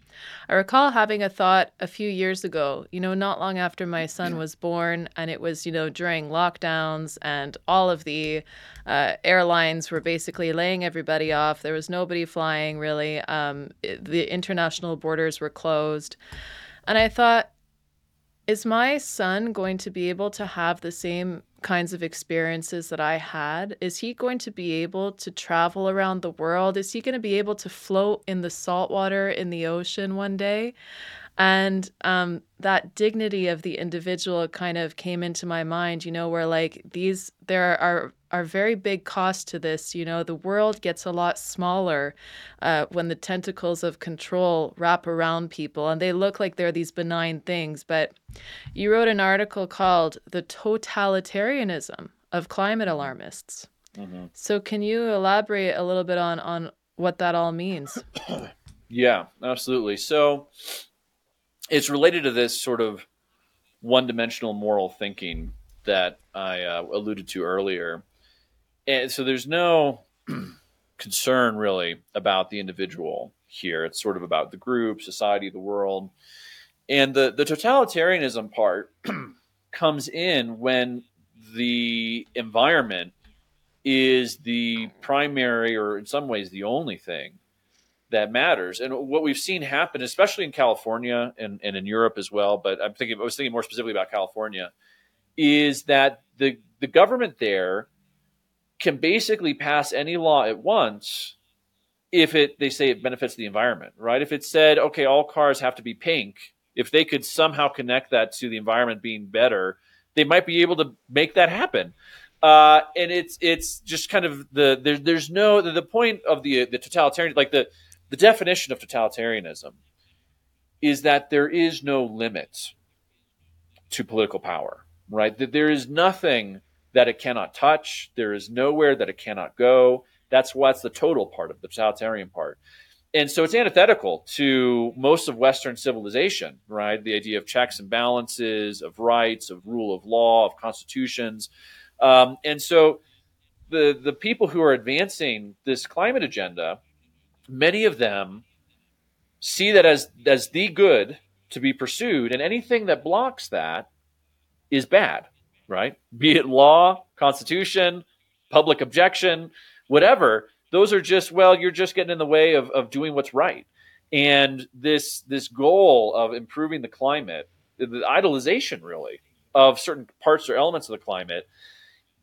I recall having a thought a few years ago, you know, not long after my son was born, and it was, you know, during lockdowns, and all of the uh, airlines were basically laying everybody off. There was nobody flying really. Um, it, the international borders were closed. And I thought, is my son going to be able to have the same kinds of experiences that I had? Is he going to be able to travel around the world? Is he going to be able to float in the saltwater in the ocean one day? And um, that dignity of the individual kind of came into my mind, you know, where like these, there are are very big costs to this. You know, the world gets a lot smaller uh, when the tentacles of control wrap around people, and they look like they're these benign things. But you wrote an article called "The Totalitarianism of Climate Alarmists." Mm-hmm. So, can you elaborate a little bit on on what that all means? yeah, absolutely. So, it's related to this sort of one-dimensional moral thinking that I uh, alluded to earlier and so there's no concern really about the individual here. It's sort of about the group, society, the world. And the, the totalitarianism part comes in when the environment is the primary or in some ways the only thing that matters. And what we've seen happen, especially in California and, and in Europe as well, but I'm thinking I was thinking more specifically about California, is that the the government there can basically pass any law at once if it they say it benefits the environment, right? If it said, okay, all cars have to be pink, if they could somehow connect that to the environment being better, they might be able to make that happen. Uh, and it's it's just kind of the there's there's no the, the point of the the totalitarian like the the definition of totalitarianism is that there is no limit to political power, right? That there is nothing that it cannot touch. There is nowhere that it cannot go. That's what's the total part of the totalitarian part. And so it's antithetical to most of Western civilization, right? The idea of checks and balances, of rights, of rule of law, of constitutions. Um, and so the, the people who are advancing this climate agenda, many of them see that as, as the good to be pursued, and anything that blocks that is bad right? Be it law, constitution, public objection, whatever. Those are just, well, you're just getting in the way of, of doing what's right. And this this goal of improving the climate, the idolization really of certain parts or elements of the climate,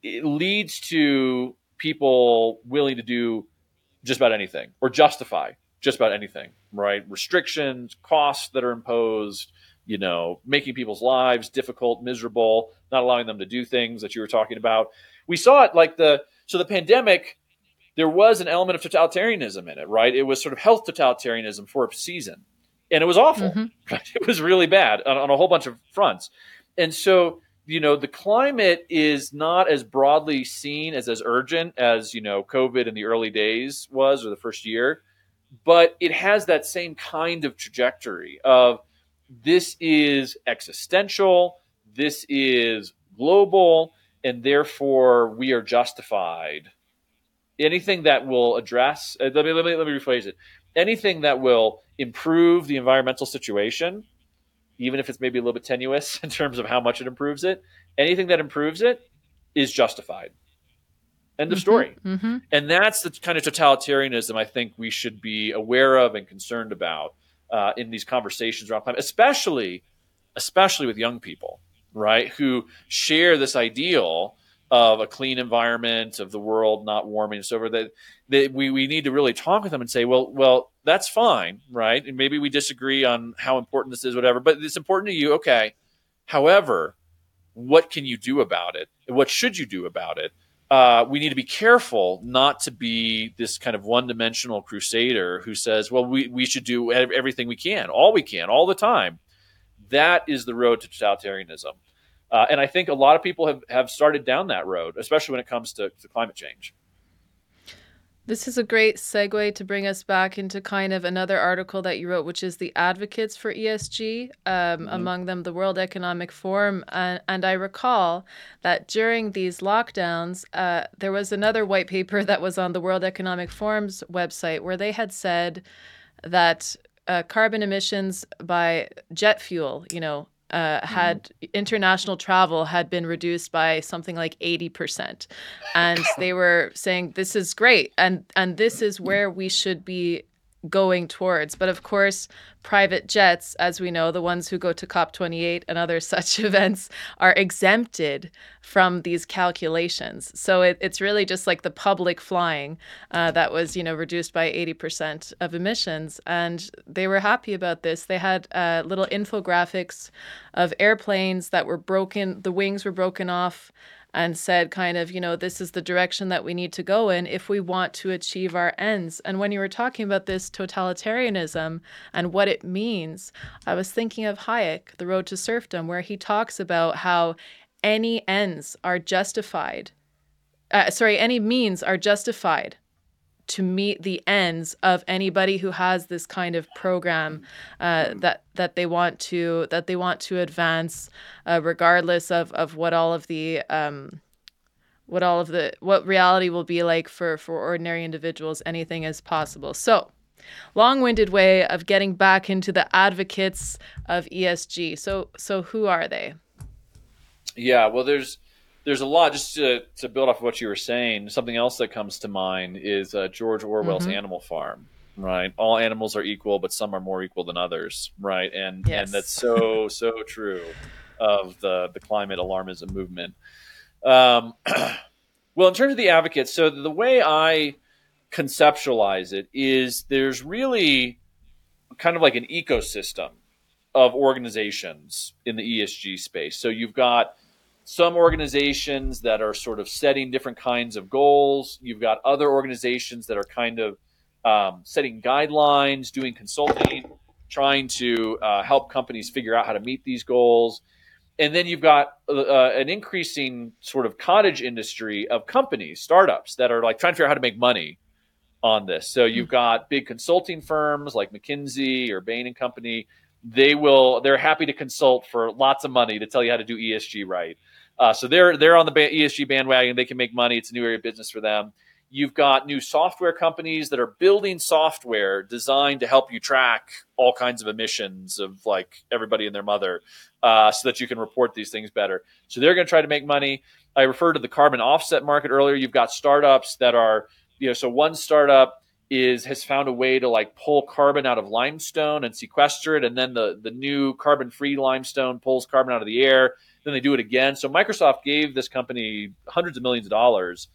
it leads to people willing to do just about anything or justify just about anything, right? Restrictions, costs that are imposed, you know, making people's lives difficult, miserable, not allowing them to do things that you were talking about. We saw it like the so the pandemic. There was an element of totalitarianism in it, right? It was sort of health totalitarianism for a season, and it was awful. Mm-hmm. It was really bad on, on a whole bunch of fronts, and so you know the climate is not as broadly seen as as urgent as you know covid in the early days was or the first year but it has that same kind of trajectory of this is existential, this is global, and therefore we are justified. Anything that will address, uh, let, me, let, me, let me rephrase it anything that will improve the environmental situation, even if it's maybe a little bit tenuous in terms of how much it improves it, anything that improves it is justified. End of mm-hmm, story. Mm-hmm. And that's the kind of totalitarianism I think we should be aware of and concerned about uh, in these conversations around climate, especially especially with young people, right, who share this ideal of a clean environment, of the world not warming, and so forth. That, that we, we need to really talk with them and say, well, well, that's fine, right? And maybe we disagree on how important this is, whatever, but it's important to you, okay. However, what can you do about it? What should you do about it? Uh, we need to be careful not to be this kind of one dimensional crusader who says, well, we, we should do everything we can, all we can, all the time. That is the road to totalitarianism. Uh, and I think a lot of people have, have started down that road, especially when it comes to, to climate change. This is a great segue to bring us back into kind of another article that you wrote, which is the advocates for ESG, um, mm-hmm. among them the World Economic Forum. And, and, I recall that during these lockdowns, uh, there was another white paper that was on the World Economic Forum's website where they had said that uh, carbon emissions by jet fuel, you know, uh, had mm. international travel had been reduced by something like 80% and they were saying this is great and and this is where we should be going towards. But of course, private jets, as we know, the ones who go to COP28 and other such events, are exempted from these calculations. So it, it's really just like the public flying uh, that was, you know, reduced by 80% of emissions. And they were happy about this. They had uh, little infographics of airplanes that were broken, the wings were broken off and said, kind of, you know, this is the direction that we need to go in if we want to achieve our ends. And when you were talking about this totalitarianism and what it means, I was thinking of Hayek, The Road to Serfdom, where he talks about how any ends are justified. Uh, sorry, any means are justified to meet the ends of anybody who has this kind of program uh, that that they want to that they want to advance, uh, regardless of of what all of the um, what all of the what reality will be like for for ordinary individuals. Anything is possible. So. Long-winded way of getting back into the advocates of ESG. So, so who are they? Yeah, well, there's there's a lot just to, to build off of what you were saying. Something else that comes to mind is uh, George Orwell's mm-hmm. Animal Farm. Right, all animals are equal, but some are more equal than others. Right, and yes. and that's so so true of the the climate alarmism movement. Um, well, in terms of the advocates, so the way I conceptualize it is there's really kind of like an ecosystem of organizations in the ESG space. So you've got some organizations that are sort of setting different kinds of goals. You've got other organizations that are kind of um, setting guidelines, doing consulting, trying to uh, help companies figure out how to meet these goals. And then you've got uh, uh, an increasing sort of cottage industry of companies, startups that are like trying to figure out how to make money on this. So you've hmm. got big consulting firms like McKinsey or Bain and Company. They will they're happy to consult for lots of money to tell you how to do ESG right. Uh, so they're they're on the ESG bandwagon. They can make money. It's a new area of business for them. You've got new software companies that are building software designed to help you track all kinds of emissions of like everybody and their mother, uh, so that you can report these things better. So they're going to try to make money. I referred to the carbon offset market earlier. You've got startups that are, you know, so one startup is has found a way to like pull carbon out of limestone and sequester it, and then the the new carbon free limestone pulls carbon out of the air then they do it again. So Microsoft gave this company hundreds of millions of dollars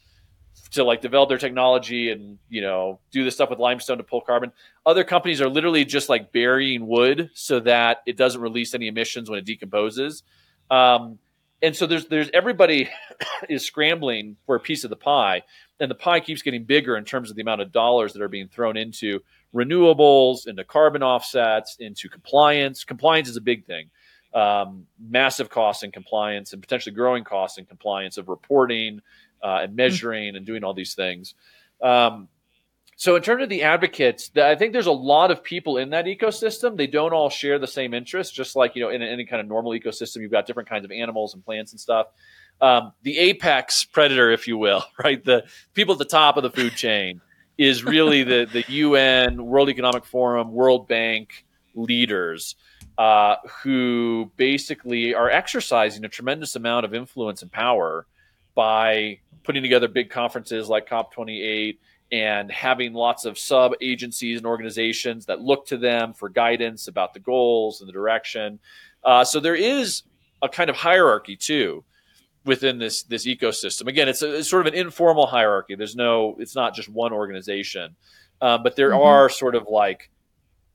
to like develop their technology and you know do this stuff with limestone to pull carbon. Other companies are literally just like burying wood so that it doesn't release any emissions when it decomposes. Um, and so there's there's everybody is scrambling for a piece of the pie, and the pie keeps getting bigger in terms of the amount of dollars that are being thrown into renewables, into carbon offsets, into compliance. Compliance is a big thing um, massive costs in compliance and potentially growing costs in compliance of reporting uh, and hmm. measuring and doing all these things. Um, so, in terms of the advocates, I think there's a lot of people in that ecosystem. They don't all share the same interests, just like you know, in any kind of normal ecosystem, you've got different kinds of animals and plants and stuff. Um, the apex predator, if you will, right? The people at the top of the food chain is really the the UN, World Economic Forum, World Bank leaders uh, who basically are exercising a tremendous amount of influence and power by putting together big conferences like COP28 and having lots of sub agencies and organizations that look to them for guidance about the goals and the direction. Uh, so there is a kind of hierarchy too within this this ecosystem. Again, it's, a, it's sort of an informal hierarchy. There's no, it's not just one organization, uh, but there mm-hmm. are sort of like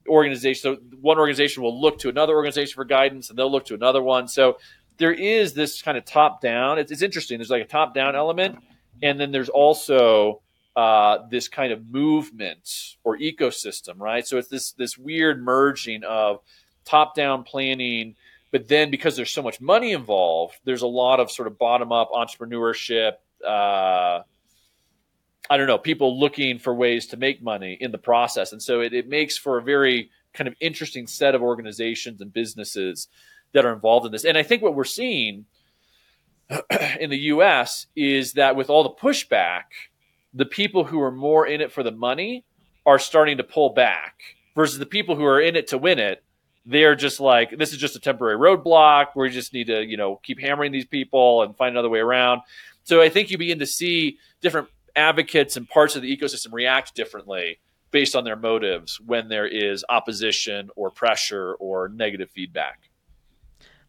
organization so one organization will look to another organization for guidance and they'll look to another one so there is this kind of top down. It's, it's interesting. There's like a top down element, and then there's also uh, this kind of movement or ecosystem, right? So it's this this weird merging of top down planning, but then because there's so much money involved, there's a lot of sort of bottom up entrepreneurship. Uh, I don't know, people looking for ways to make money in the process, and so it, it makes for a very kind of interesting set of organizations and businesses that are involved in this. And I think what we're seeing in the US is that with all the pushback, the people who are more in it for the money are starting to pull back versus the people who are in it to win it. They're just like, this is just a temporary roadblock. We just need to, you know, keep hammering these people and find another way around. So I think you begin to see different advocates and parts of the ecosystem react differently based on their motives when there is opposition or pressure or negative feedback.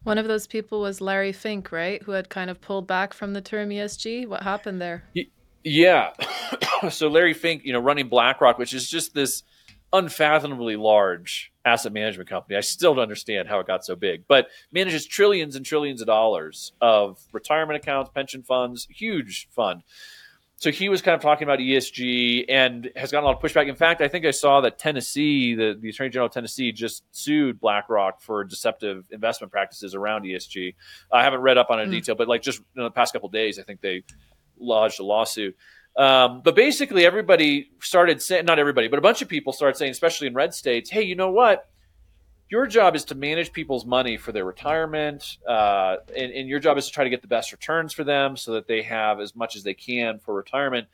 One of those people was Larry Fink, right? Who had kind of pulled back from the term ESG. What happened there? Yeah. so Larry Fink, you know, running BlackRock, which is just this unfathomably large asset management company. I still don't understand how it got so big, but manages trillions and trillions of dollars of retirement accounts, pension funds, huge fund so he was kind of talking about ESG and has gotten a lot of pushback. In fact, I think I saw that Tennessee, the, the Attorney General of Tennessee, just sued BlackRock for deceptive investment practices around ESG. I haven't read up on it in mm. detail, but like just in the past couple days, I think they lodged a lawsuit. Um, but basically, everybody started saying, not everybody, but a bunch of people started saying, especially in red states, hey, you know what? Your job is to manage people's money for their retirement, uh, and, and, your job is to try to get the best returns for them so that they have as much as they can for retirement.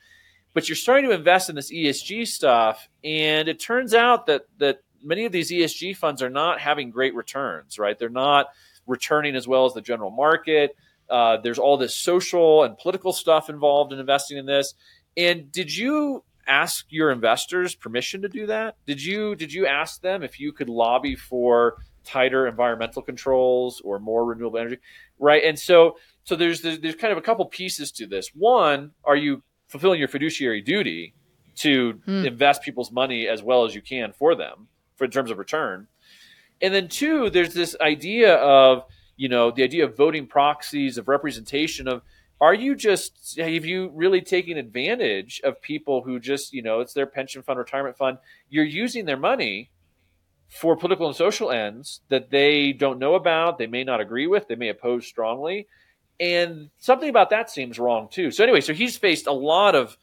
But you're starting to invest in this ESG stuff, and it turns out that that many of these ESG funds are not having great returns. Right? They're not returning as well as the general market. Uh, there's all this social and political stuff involved in investing in this. And did you ask your investors permission to do that? Did you did you ask them if you could lobby for tighter environmental controls or more renewable energy? Right. And so so there's there's, there's kind of a couple pieces to this. One, are you fulfilling your fiduciary duty to hmm. invest people's money as well as you can for them for in terms of return? And then two, there's this idea of, you know, the idea of voting proxies, of representation of are you just have you really taken advantage of people who just you know it's their pension fund retirement fund? You're using their money for political and social ends that they don't know about they may not agree with they may oppose strongly. And something about that seems wrong too. So anyway so he's faced a lot of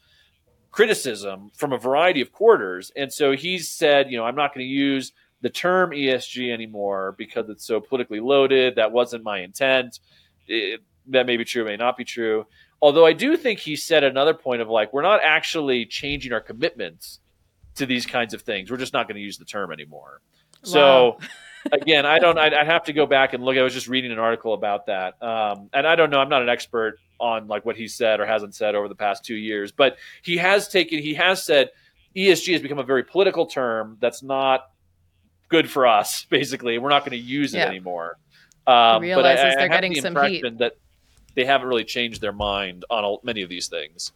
criticism from a variety of quarters. And so he's said you know i'm not going to use the term esg anymore because it's so politically loaded. That wasn't my intent. It, that may be true, may not be true. Although I do think he said another point of like, we're not actually changing our commitments to these kinds of things. We're just not going to use the term anymore. Wow. So again, I don't, I'd, I'd, have to go back and look. I was just reading an article about that. Um, and I don't know, I'm not an expert on like what he said or hasn't said over the past two years, but he has taken, he has said ESG has become a very political term that's not good for us. Basically, we're not going to use it yeah. anymore. Um, but I, I, they're I getting the some heat. That they haven't really changed their mind on all, many of these things.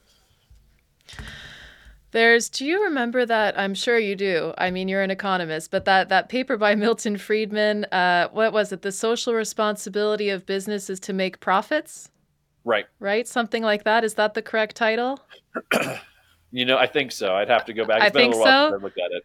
There's do you remember that I'm sure you do. I mean you're an economist, but that that paper by Milton Friedman, uh, what was it? The social responsibility of business is to make profits? Right. Right? Something like that. Is that the correct title? you know, I think so. I'd have to go back. It's I think so. I looked at it.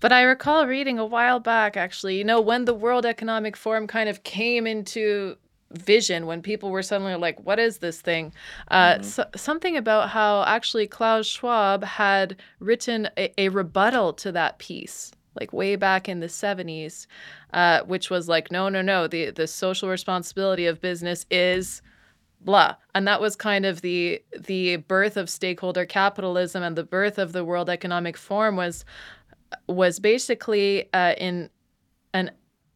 But I recall reading a while back, actually, you know, when the World Economic Forum kind of came into vision when people were suddenly like, what is this thing? Uh, mm-hmm. so, something about how actually Klaus Schwab had written a, a, rebuttal to that piece. Like way back in the 70s, uh, which was like, no, no, no, the, the social responsibility of business is blah and that was kind of the the birth of stakeholder capitalism and the birth of the world economic forum was was basically uh, in an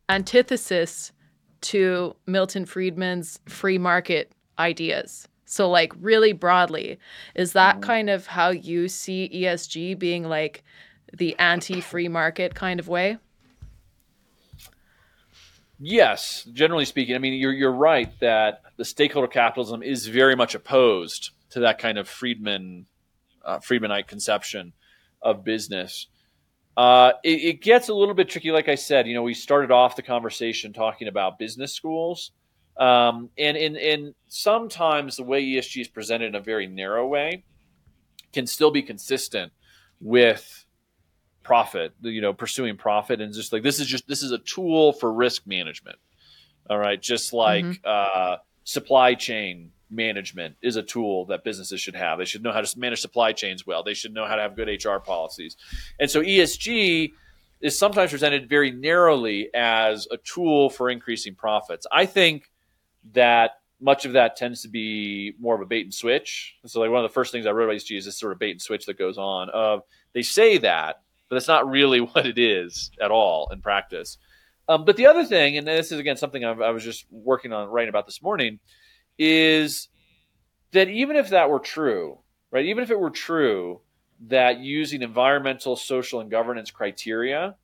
antithesis to Milton Friedman's free market ideas. So, like, really broadly, is that mm-hmm. kind of how you see ESG being like the anti free market kind of way? Yes, generally speaking. I mean, you're, you're right that the stakeholder capitalism is very much opposed to that kind of Friedman, uh, Friedmanite conception of business. Uh, it, it, gets a little bit tricky. Like I said, you know, we started off the conversation talking about business schools. Um, and in in sometimes the way ESG is presented in a very narrow way can still be consistent with profit, you know, pursuing profit and just like this is just this is a tool for risk management. All right, just like mm-hmm. uh, supply chain management is a tool that businesses should have. They should know how to manage supply chains well. They should know how to have good HR policies. And so ESG is sometimes presented very narrowly as a tool for increasing profits. I think that much of that tends to be more of a bait and switch. And so, like one of the first things I wrote about ESG is this sort of bait and switch that goes on. Of they say that, but that's not really what it is at all in practice. Um, but the other thing, and this is again something I've, I was just working on writing about this morning, is that even if that were true, right? Even if it were true that using environmental, social, and governance criteria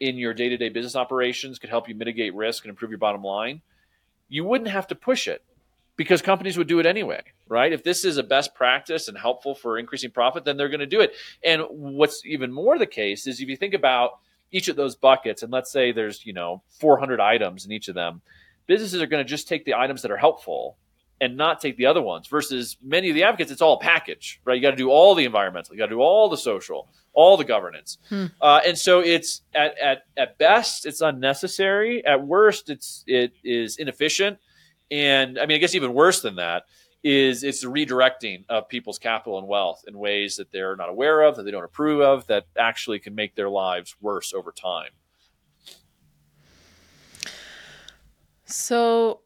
in your day to day business operations could help you mitigate risk and improve your bottom line, you wouldn't have to push it because companies would do it anyway, right? If this is a best practice and helpful for increasing profit, then they're going to do it. And what's even more the case is if you think about each of those buckets, and let's say there's, you know, 400 items in each of them, businesses are going to just take the items that are helpful and not take the other ones versus many of the advocates it's all a package right? You got to do all the environmental you got to do all the social all the governance. Hmm. uh, and so it's at, at, at best it's unnecessary. At worst it's it is inefficient. And i mean i guess even worse than that is it's the redirecting of people's capital and wealth in ways that they're not aware of that they don't approve of that actually can make their lives worse over time. So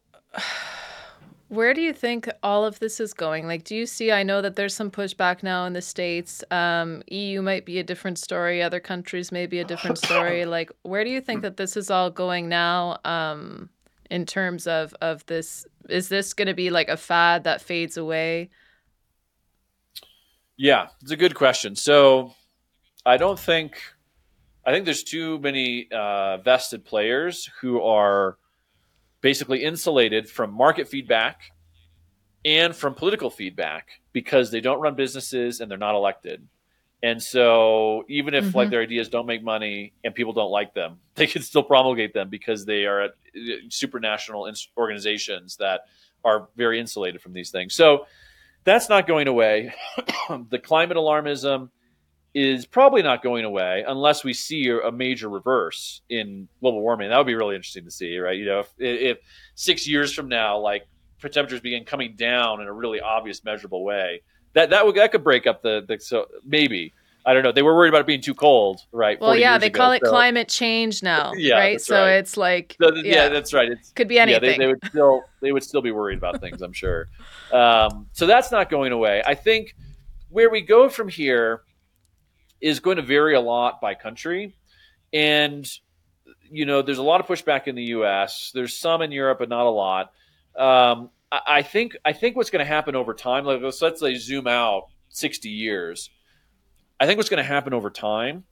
where do you think all of this is going? Like, do you see? I know that there's some pushback now in the states. Um, EU might be a different story. Other countries may be a different story. Like, where do you think that this is all going now? Um, in terms of of this, is this going to be like a fad that fades away? Yeah, it's a good question. So, I don't think. I think there's too many uh, vested players who are basically insulated from market feedback and from political feedback because they don't run businesses and they're not elected. And so even if mm-hmm. like their ideas don't make money and people don't like them, they can still promulgate them because they are at uh, supranational organizations that are very insulated from these things. So that's not going away. the climate alarmism is probably not going away unless we see a major reverse in global warming. That would be really interesting to see, right? You know, if, if six years from now, like temperatures begin coming down in a really obvious, measurable way, that that would that could break up the the so maybe. I don't know. They were worried about it being too cold, right? Well, yeah, they ago, call it so. climate change now, yeah, right? So right. it's like, yeah. yeah. that's right. It could be anything. Yeah, they, they, would still they would still be worried about things, I'm sure. Um, so that's not going away. I think where we go from here is going to vary a lot by country. And, you know, there's a lot of pushback in the US. There's some in Europe, but not a lot. Um, I think I think what's going to happen over time, like let's, let's say zoom out 60 years. I think what's going to happen over time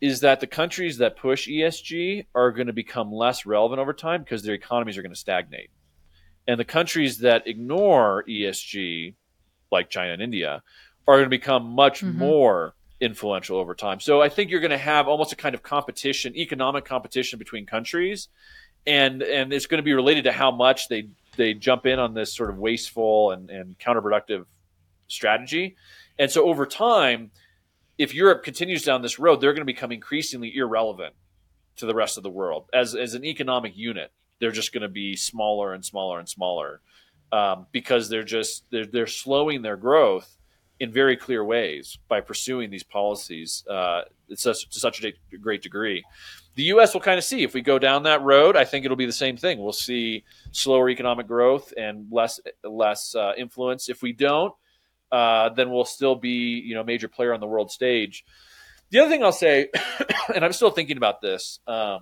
is that the countries that push ESG are going to become less relevant over time because their economies are going to stagnate. And the countries that ignore ESG, like China and India, are going to become much mm-hmm. more influential over time. So I think you're going to have almost a kind of competition, economic competition between countries, and and it's going to be related to how much they they jump in on this sort of wasteful and, and counterproductive strategy. And so over time, if Europe continues down this road, they're going to become increasingly irrelevant to the rest of the world as as an economic unit. They're just going to be smaller and smaller and smaller um, because they're just they're they're slowing their growth in very clear ways by pursuing these policies uh, such, to such a great degree. The U.S. will kind of see if we go down that road. I think it'll be the same thing. We'll see slower economic growth and less less uh, influence. If we don't, uh, then we'll still be you know a major player on the world stage. The other thing I'll say, and I'm still thinking about this, um,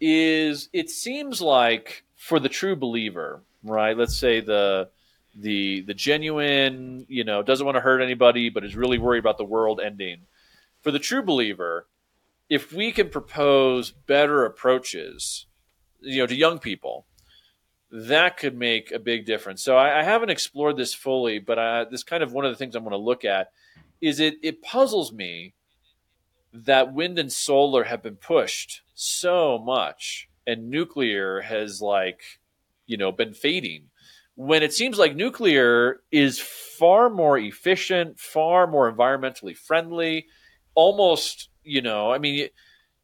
is it seems like for the true believer, right? Let's say the the the genuine, you know, doesn't want to hurt anybody, but is really worried about the world ending. For the true believer, if we can propose better approaches, you know, to young people, that could make a big difference. So I, I haven't explored this fully, but I, this kind of one of the things I'm going to look at is it. It puzzles me that wind and solar have been pushed so much and nuclear has like you know been fading when it seems like nuclear is far more efficient, far more environmentally friendly, almost, you know, I mean,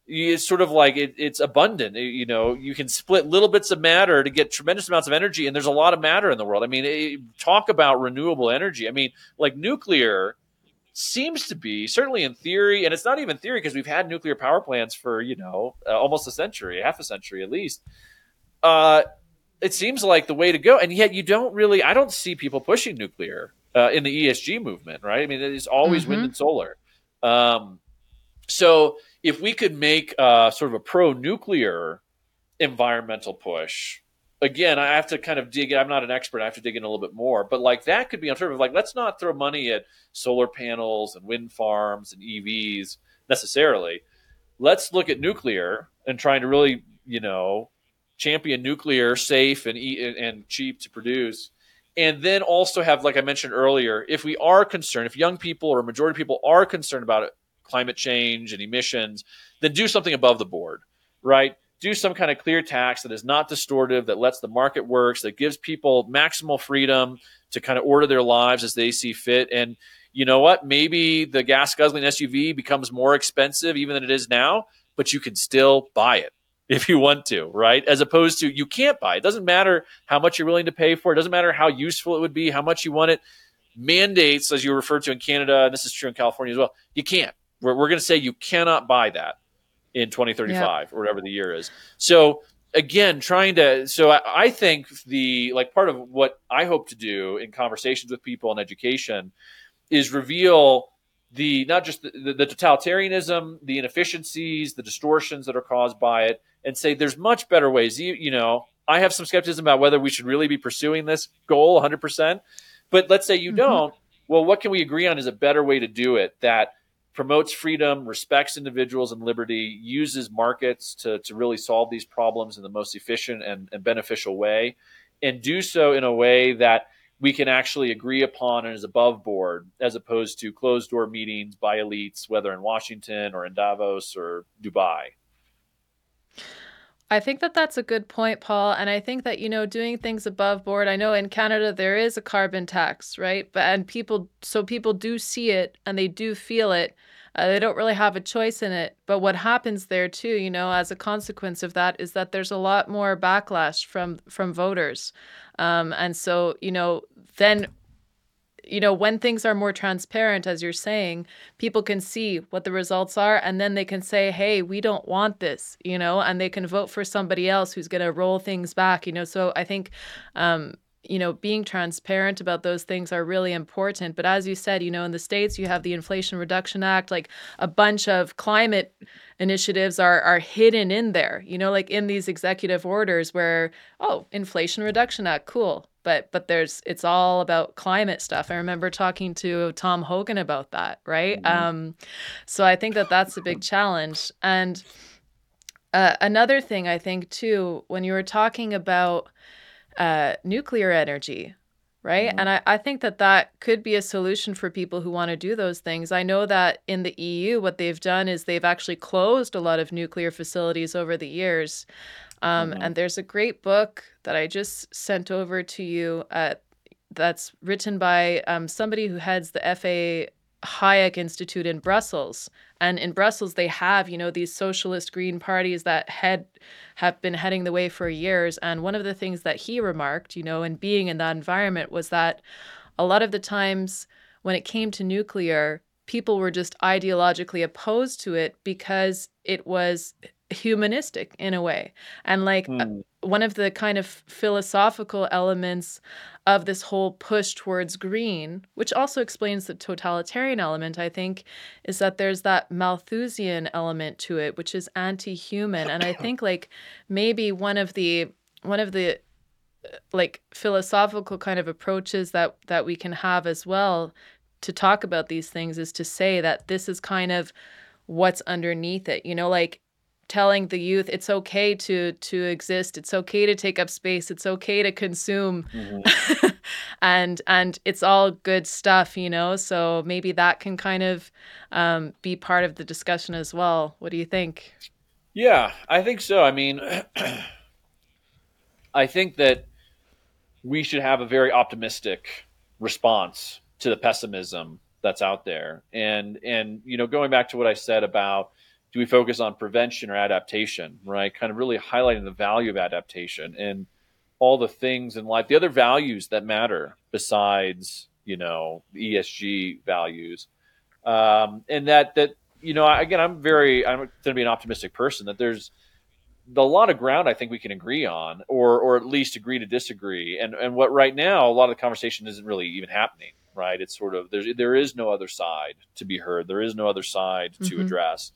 it's sort of like it, it's abundant. You know, you can split little bits of matter to get tremendous amounts of energy, and there's a lot of matter in the world. I mean, it, talk about renewable energy. I mean, like nuclear seems to be certainly in theory, and it's not even theory because we've had nuclear power plants for you know uh, almost a century, half a century at least. Uh, it seems like the way to go. And yet you don't really, I don't see people pushing nuclear uh, in the ESG movement, right? I mean, it is always mm-hmm. wind and solar. Um, so if we could make uh, sort of a pro nuclear environmental push, again, I have to kind of dig. I'm not an expert. I have to dig in a little bit more. But like that could be on sort of like let's not throw money at solar panels and wind farms and EVs necessarily. Let's look at nuclear and trying to really, you know, champion nuclear, safe and and cheap to produce, and then also have, like I mentioned earlier, if we are concerned, if young people or majority of people are concerned about climate change and emissions, then do something above the board, right? Do some kind of clear tax that is not distortive, that lets the market works, that gives people maximal freedom to kind of order their lives as they see fit. And you know what? Maybe the gas guzzling SUV becomes more expensive even than it is now, but you can still buy it if you want to, right? As opposed to you can't buy. It doesn't matter how much you're willing to pay for it. It doesn't matter how useful it would be, how much you want it. Mandates, as you referred to in Canada, and this is true in California as well, you can't. We're, we're going to say you cannot buy that in 2035 or whatever the year is. So again, trying to, so I, I think the, like part of what I hope to do in conversations with people in education is reveal the not just the, the, the, totalitarianism, the inefficiencies, the distortions that are caused by it, and say there's much better ways. You, you know, I have some skepticism about whether we should really be pursuing this goal 100%. But let's say you mm-hmm. don't. Well, what can we agree on is a better way to do it that promotes freedom, respects individuals and liberty, uses markets to, to really solve these problems in the most efficient and, and beneficial way, and do so in a way that we can actually agree upon and is above board as opposed to closed door meetings by elites, whether in Washington or in Davos or Dubai. I think that that's a good point, Paul. And I think that, you know, doing things above board, I know in Canada there is a carbon tax, right? But, and people, so people do see it and they do feel it. Uh, they don't really have a choice in it. But what happens there too, you know, as a consequence of that, is that there's a lot more backlash from from voters, um, and so you know, then you know, when things are more transparent, as you're saying, people can see what the results are and then they can say, hey, we don't want this, you know, and they can vote for somebody else who's going to roll things back, you know. So I think, um, you know, being transparent about those things are really important. But as you said, you know, in the States, you have the Inflation Reduction Act, like a bunch of climate initiatives are are hidden in there, you know, like in these executive orders where, oh, Inflation Reduction Act, cool but but there's it's all about climate stuff i remember talking to tom hogan about that right mm-hmm. um, so i think that that's a big challenge and uh, another thing i think too when you were talking about uh, nuclear energy right mm-hmm. and I, I think that that could be a solution for people who want to do those things i know that in the eu what they've done is they've actually closed a lot of nuclear facilities over the years um, mm-hmm. And there's a great book that I just sent over to you uh, that's written by um, somebody who heads the F.A. Hayek Institute in Brussels. And in Brussels, they have, you know, these socialist green parties that head have been heading the way for years. And one of the things that he remarked, you know, in being in that environment was that a lot of the times when it came to nuclear, people were just ideologically opposed to it because it was humanistic in a way. And like mm. One of the kind of philosophical elements of this whole push towards green, which also explains the totalitarian element, I think, is that there's that Malthusian element to it, which is anti-human. And I think like maybe one of the one of the uh, like philosophical kind of approaches that that we can have as well to talk about these things is to say that this is kind of what's underneath it. You know, like telling the youth it's okay to to exist it's okay to take up space it's okay to consume mm-hmm. and and it's all good stuff you know so maybe that can kind of um, be part of the discussion as well what do you think Yeah, I think so. I mean, I think that we should have a very optimistic response to the pessimism that's out there. And and you know, going back to what I said about do we focus on prevention or adaptation, right? Kind of really highlighting the value of adaptation and all the things in life, the other values that matter besides, you know, ESG values. Um, and that that you know, again, I'm very, I'm going to be an optimistic person that there's a lot of ground I think we can agree on, or or at least agree to disagree. And and what right now a lot of the conversation isn't really even happening. Right? It's sort of there's there is no other side to be heard. There is no other side mm-hmm. to address.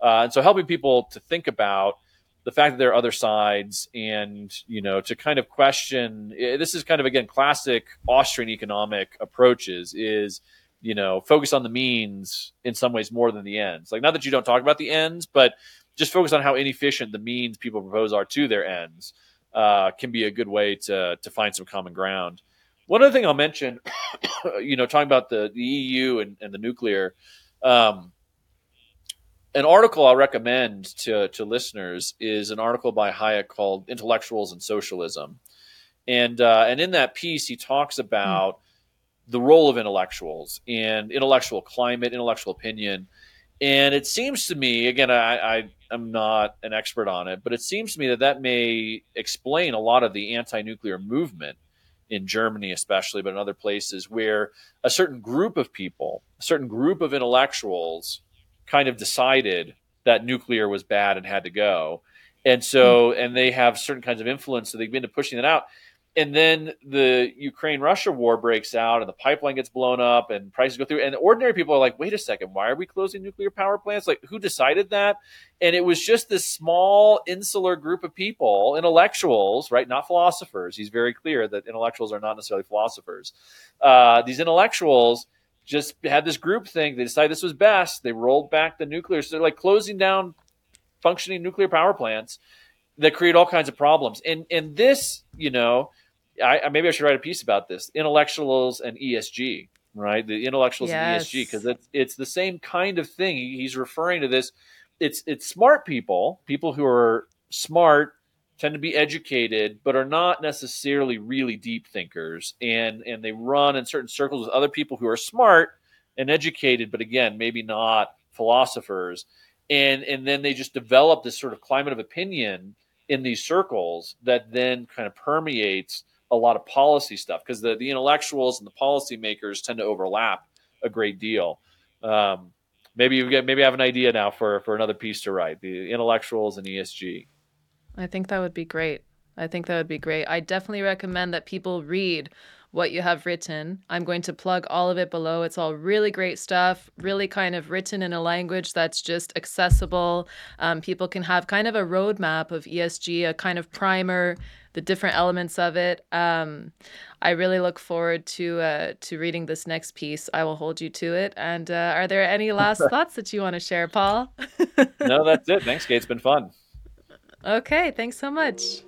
Uh, and so helping people to think about the fact that there are other sides and you know to kind of question eh, this is kind of again classic austrian economic approaches is you know, focus on the means in some ways more than the ends. Like, not that you don't talk about the ends, but just focus on how inefficient the means people propose are to their ends uh, can be a good way to to find some common ground. One other thing I'll mention, you know, talking about the, the EU and, and the nuclear, um, an article I'll recommend to, to listeners is an article by Hayek called "Intellectuals and Socialism," and uh, and in that piece he talks about. Mm the role of intellectuals and intellectual climate, intellectual opinion. And it seems to me, again, I, I am not an expert on it, but it seems to me that that may explain a lot of the anti-nuclear movement in Germany, especially, but in other places where a certain group of people, a certain group of intellectuals, kind of decided that nuclear was bad and had to go, and so and they have certain kinds of influence, so they've been to pushing that out. And then the Ukraine Russia war breaks out and the pipeline gets blown up and prices go through. And ordinary people are like wait a second why are we closing nuclear power plants? Like who decided that? And it was just this small insular group of people intellectuals right? Not philosophers. He's very clear that intellectuals are not necessarily philosophers. Uh, these intellectuals just had this group thing they decided this was best they rolled back the nuclear so they're like closing down functioning nuclear power plants that create all kinds of problems and and this you know I, maybe I should write a piece about this: intellectuals and ESG, right? The intellectuals yes. and ESG, because it's it's the same kind of thing. He's referring to this. It's it's smart people, people who are smart, tend to be educated, but are not necessarily really deep thinkers, and and they run in certain circles with other people who are smart and educated, but again, maybe not philosophers, and and then they just develop this sort of climate of opinion in these circles that then kind of permeates a lot of policy stuff because the, the intellectuals and the policymakers tend to overlap a great deal. Um, maybe you get maybe I have an idea now for for another piece to write the intellectuals and ESG. I think that would be great. I think that would be great. I definitely recommend that people read what you have written. I'm going to plug all of it below. It's all really great stuff, really kind of written in a language that's just accessible. Um, people can have kind of a roadmap of ESG, a kind of primer, the different elements of it. Um, I really look forward to uh, to reading this next piece. I will hold you to it. And uh, are there any last thoughts that you want to share, Paul? no, that's it. Thanks, Kate. It's been fun. Okay, thanks so much.